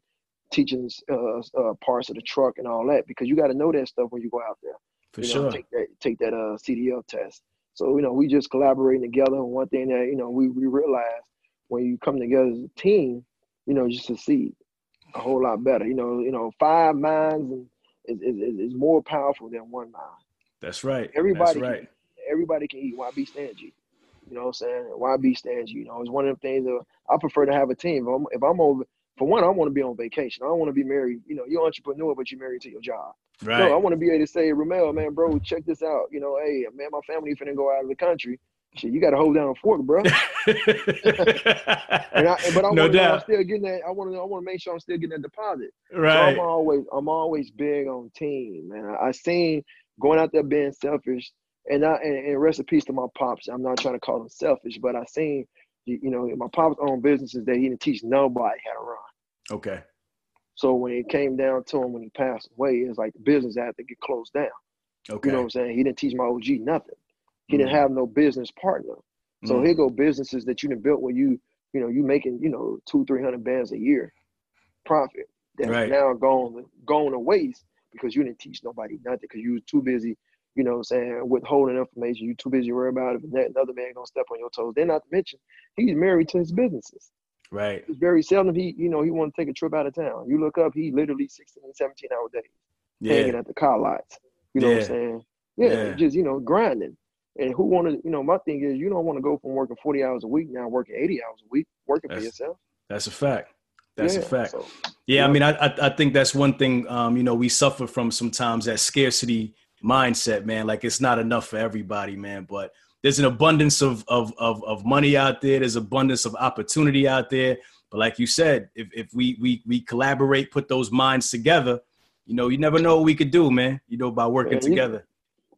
teaching uh, uh, parts of the truck and all that because you got to know that stuff when you go out there. For you know, sure. Take that take that uh CDL test. So you know, we just collaborating together. And one thing that you know we we realize when you come together as a team, you know, you succeed a whole lot better. You know, you know, five minds is is, is more powerful than one mind. That's right. Everybody, That's right. Can, everybody can eat. Why be stingy? You know what I'm saying? Why be stingy? You know, it's one of them things that I prefer to have a team. If I'm, if I'm over, for one, I want to be on vacation. I don't want to be married. You know, you're an entrepreneur, but you're married to your job. Right. No, I want to be able to say, Ramel, man, bro, check this out. You know, hey, man, my family finna go out of the country. Shit, you got to hold down a fork, bro. *laughs* and I, but I no want to I'm still getting that. I want to. I want to make sure I'm still getting that deposit. Right. So I'm always. I'm always big on team, man. I, I seen going out there being selfish, and I and, and rest in peace to my pops. I'm not trying to call him selfish, but I seen, you, you know, my pops own businesses that he didn't teach nobody how to run. Okay. So when it came down to him when he passed away, it's like the business had to get closed down. Okay. You know what I'm saying? He didn't teach my OG nothing. He mm-hmm. didn't have no business partner. So mm-hmm. here go businesses that you done built where you, you know, you making, you know, two, three hundred bands a year profit that right. now gone gone to waste because you didn't teach nobody nothing because you was too busy, you know what I'm saying, withholding information. You too busy worrying about if that another man gonna step on your toes. Then not to mention he's married to his businesses. Right. It's very seldom he, you know, he want to take a trip out of town. You look up, he literally 16, 17 hour days yeah. hanging at the car lots. You know yeah. what I'm saying? Yeah, yeah, just, you know, grinding. And who want to, you know, my thing is you don't want to go from working 40 hours a week now working 80 hours a week, working that's, for yourself. That's a fact. That's yeah, a fact. So, yeah, yeah, I mean, I, I think that's one thing, um, you know, we suffer from sometimes that scarcity mindset, man. Like it's not enough for everybody, man. But there's an abundance of, of, of, of money out there. There's abundance of opportunity out there. But like you said, if, if we, we, we collaborate, put those minds together, you know, you never know what we could do, man, you know, by working man, together.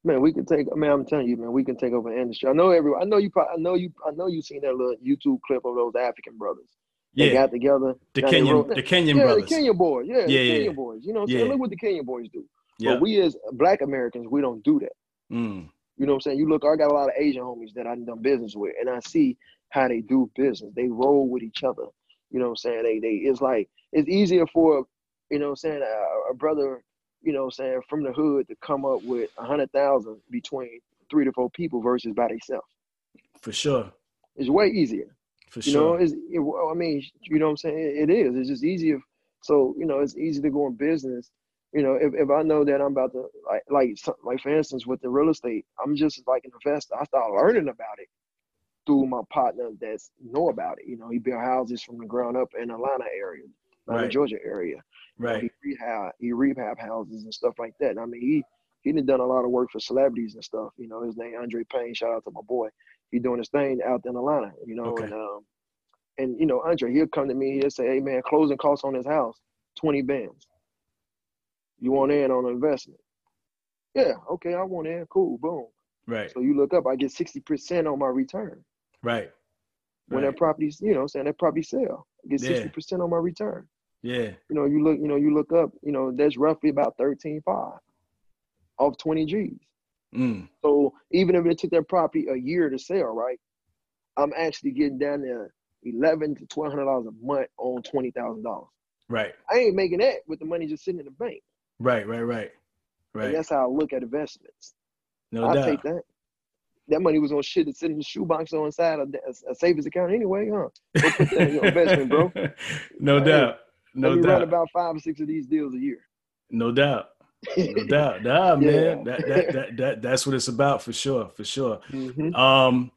Man, we can take, man, I'm telling you, man, we can take over the industry. I know everyone, I know you, I know you, I know you seen that little YouTube clip of those African brothers. Yeah, They got together. The Kenyan, the Kenyan yeah, brothers. the Kenyan boys. Yeah, Yeah, the yeah. Kenyan boys. You know what I'm Yeah. saying? Look what the Kenyan boys do. Yeah. But we as black Americans, we don't do that. Mm. You know what I'm saying? You look, I got a lot of Asian homies that I've done business with, and I see how they do business. They roll with each other. You know what I'm saying? They they it's like it's easier for, you know what I'm saying, a, a brother, you know what I'm saying, from the hood to come up with a hundred thousand between three to four people versus by themselves. For sure. It's way easier. For You sure. know, it's it, I mean, you know what I'm saying? It, it is. It's just easier. So, you know, it's easy to go in business. You know, if, if I know that I'm about to like like like for instance with the real estate, I'm just like an investor. I start learning about it through my partner that's know about it. You know, he built houses from the ground up in Atlanta area, Right. Georgia area. You know, right. He rehab he rehab houses and stuff like that. And I mean, he he done done a lot of work for celebrities and stuff. You know, his name Andre Payne. Shout out to my boy. He doing his thing out in Atlanta. You know, Okay. and um, and you know, Andre, he'll come to me. He'll say, "Hey man, closing costs on his house, twenty bands. You want in on an investment? Yeah, okay, I want in. Cool, boom. Right. So you look up, I get sixty percent on my return Right. when Right. that property's, you know, saying that property sell. I get Yeah. sixty percent on my return. Yeah. You know, you look, you know, you look up, you know, that's roughly about thirteen five off twenty G's. Mm. So even if it took that property a year to sell, right? I'm actually getting down there eleven to twelve hundred dollars a month on twenty thousand dollars. Right. I ain't making that with the money just sitting in the bank. Right. Right. Right. And Right. that's how I look at investments. No I'll doubt. take that. That money was on shit that's sitting in the shoebox on inside a, a, savings account anyway, huh? Go put that in your investment, bro. *laughs* no doubt. No me run doubt. about five or six of these deals a year. No doubt. No *laughs* doubt. Nah, man. That, that that that that's what it's about for sure. For sure. Mhm. Um,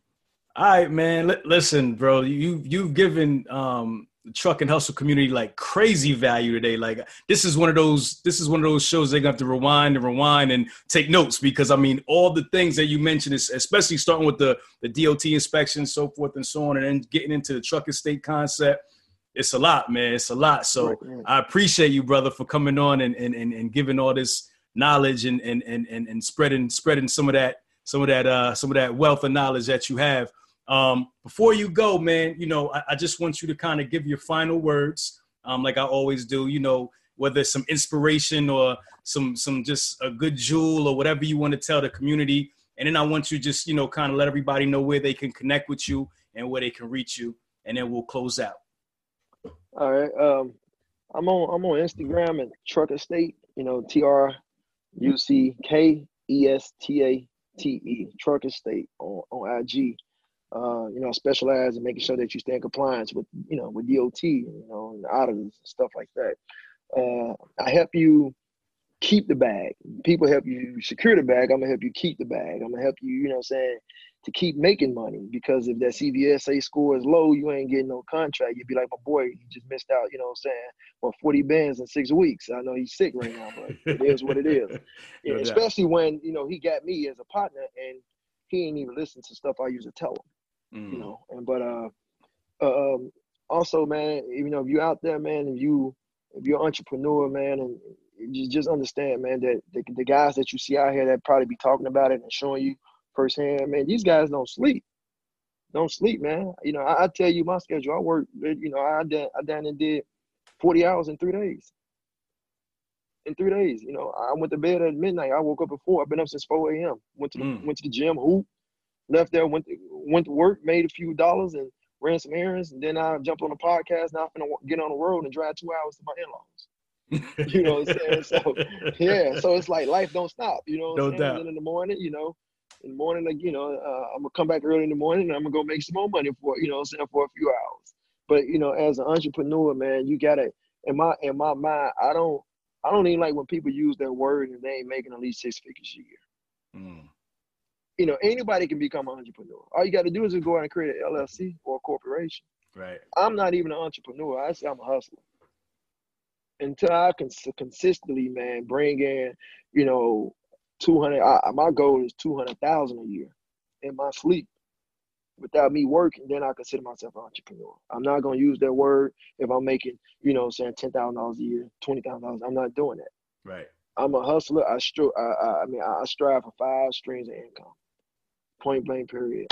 all right, man. Li- listen, bro. You you've given um the truck and hustle community like crazy value today. Like this is one of those this is one of those shows they're gonna have to rewind and rewind and take notes because I mean all the things that you mentioned is especially starting with the the DOT inspection, so forth and so on, and then getting into the truck estate concept. It's a lot, man. It's a lot. So. I appreciate you, brother, for coming on and and, and, and giving all this knowledge and, and and and and spreading spreading some of that some of that uh some of that wealth of knowledge that you have. Um, before you go, man, you know, I, I just want you to kind of give your final words, um, like I always do. You know, whether it's some inspiration or some some just a good jewel or whatever you want to tell the community, and then I want you just you know kind of let everybody know where they can connect with you and where they can reach you, and then we'll close out. All right. Um, I'm on I'm on Instagram at Truck Estate. You know, T R U C K E S T A T E Truck Estate on on IG. Uh, you know, I specialize in making sure that you stay in compliance with you know with DOT, you know, and auditors and stuff like that. Uh, I help you keep the bag. People help you secure the bag. I'm gonna help you keep the bag. I'm gonna help you, you know, I'm saying to keep making money because if that CVSA score is low, you ain't getting no contract. You'd be like, my boy, he just missed out, you know what I'm saying, for 40 bands in six weeks. I know he's sick right now, but it is what it is. *laughs* No especially when, you know, he got me as a partner and he ain't even listen to stuff I used to tell him, Mm. you know. And but uh, uh, um also man, you know, if you're out there, man, if you if you're an entrepreneur, man, and you just understand, man, that the, the guys that you see out here that probably be talking about it and showing you firsthand, man, these guys don't sleep. Don't sleep, man. You know, I, I tell you my schedule. I work, you know, I done, I done and did 40 hours in three days. In three days, you know, I went to bed at midnight. I woke up at four. I've been up since 4 a.m. Went to the, Mm. went to the gym, hoop, left there, went to, went to work, made a few dollars, and ran some errands. And then I jumped on a podcast. Now I'm gonna get on the road and drive two hours to my in-laws. You know what I'm saying? So *laughs* yeah, so it's like life don't stop. You know what No I'm saying? doubt. And in the morning, you know, in the morning, like you know, uh, I'm gonna come back early in the morning and I'm gonna go make some more money for you know, saying for a few hours. But you know, as an entrepreneur, man, you gotta in my in my mind, I don't I don't even like when people use that word and they ain't making at least six figures a year. Mm. You know, anybody can become an entrepreneur. All you got to do is just go out and create an LLC or a corporation. Right. I'm not even an entrepreneur. I say I'm a hustler. Until I can consistently, man, bring in, you know, 200. I, my goal is 200,000 a year in my sleep. Without me working, then I consider myself an entrepreneur. I'm not gonna use that word if I'm making, you know, saying ten thousand dollars a year, twenty thousand dollars. I'm not doing that. Right. I'm a hustler. I stri- I, I, I mean, I strive for five streams of income. Point blank. Period.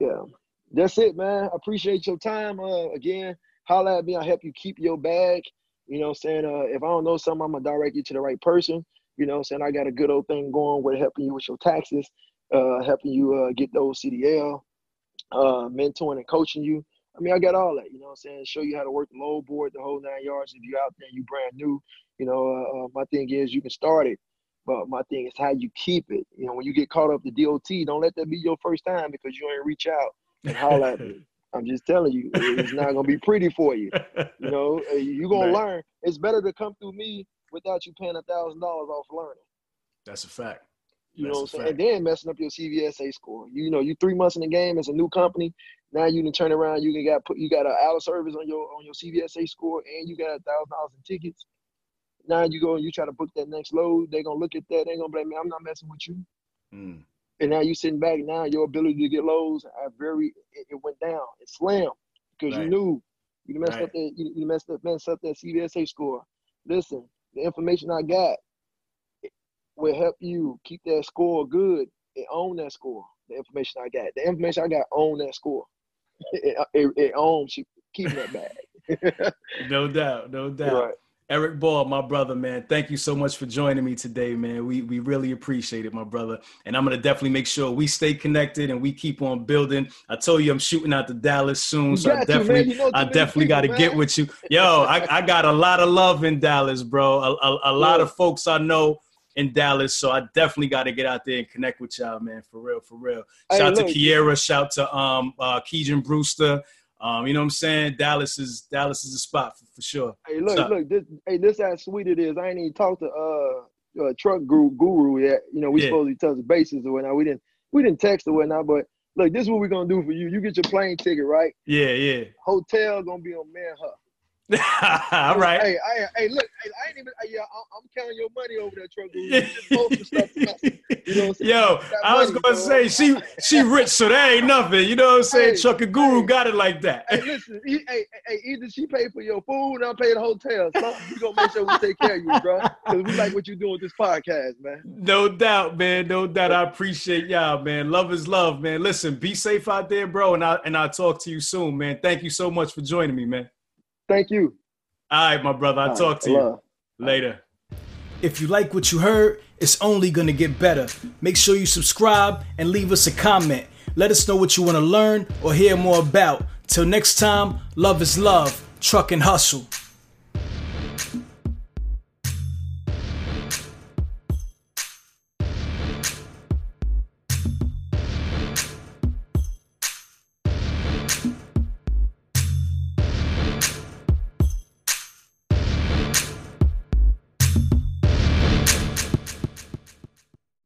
Yeah, that's it, man. I appreciate your time. Uh, again, holla at me. I'll help you keep your bag. You know I'm saying? Uh, if I don't know something, I'm gonna direct you to the right person. You know what I'm saying? I got a good old thing going with helping you with your taxes, uh, helping you uh, get those CDL, uh, mentoring and coaching you. I mean, I got all that, you know what I'm saying? Show you how to work the load board, the whole nine yards. If you're out there, you brand new, you know, uh, uh, my thing is you can start it, but my thing is how you keep it. You know, when you get caught up the DOT, don't let that be your first time because you ain't reach out and holler at me. *laughs* I'm just telling you, it's not gonna be pretty for you. You know, *laughs* you're gonna learn. It's better to come through me without you paying a thousand dollars off learning. That's a fact. You That's know what I'm saying? And then messing up your CVSA score. You know, you three months in the game as a new company. Now you can turn around. You can got put. You got an out of service on your on your CVSA score, and you got a thousand dollars in tickets. Now you go and you try to book that next load. They're gonna look at that. They're gonna blame me. I'm not messing with you. Mm. And now you sitting back. Now your ability to get loads are very. It, it went down. It slammed because right. you knew you messed right. up that. You, you messed up messed up that CVSA score. Listen, the information I got will help you keep that score good and own that score. The information I got, the information I got, own that score. *laughs* it, it, it owns keeping that bag. *laughs* no doubt, no doubt. Right. Eric Ball, my brother, man. Thank you so much for joining me today, man. We we really appreciate it, my brother. And I'm gonna definitely make sure we stay connected and we keep on building. I told you I'm shooting out to Dallas soon, so I definitely you know I definitely got to get with you. Yo, I, I got a lot of love in Dallas, bro. A, a, a lot yeah. of folks I know in Dallas. So I definitely got to get out there and connect with y'all, man. For real, for real. Shout hey, to Kiera. Shout to um uh Keegan Brewster. Um, you know what I'm saying? Dallas is Dallas is a spot for, for sure. Hey, look, look, this hey, this how sweet it is. I ain't even talked to uh, uh truck guru, guru yet. You know, we yeah. supposed to touch the bases or whatnot. We didn't we didn't text or whatnot, but look, this is what we're gonna do for you. You get your plane ticket, right? Yeah, yeah. Hotel gonna be on Manhunt. All right. Hey, hey, hey, look, hey, I ain't even. Yeah, I'm, counting your money over there, truck. you know *laughs* Yo, I was money, gonna say she she rich, so that ain't nothing. You know what I'm saying? Hey, Trucker Guru hey, got it like that. Hey, listen, he, hey, hey, either she pay for your food, and I pay the hotel. So we gonna make sure we take care of you, bro. Because we like what you doing with this podcast, man. No doubt, man. No doubt. I appreciate y'all, man. Love is love, man. Listen, be safe out there, bro, and I and I'll talk to you soon, man. Thank you so much for joining me, man. Thank you. All right, my brother. I'll All talk right, to you later. If you like what you heard, it's only going to get better. Make sure you subscribe and leave us a comment. Let us know what you want to learn or hear more about. Till next time, love is love, truck and hustle.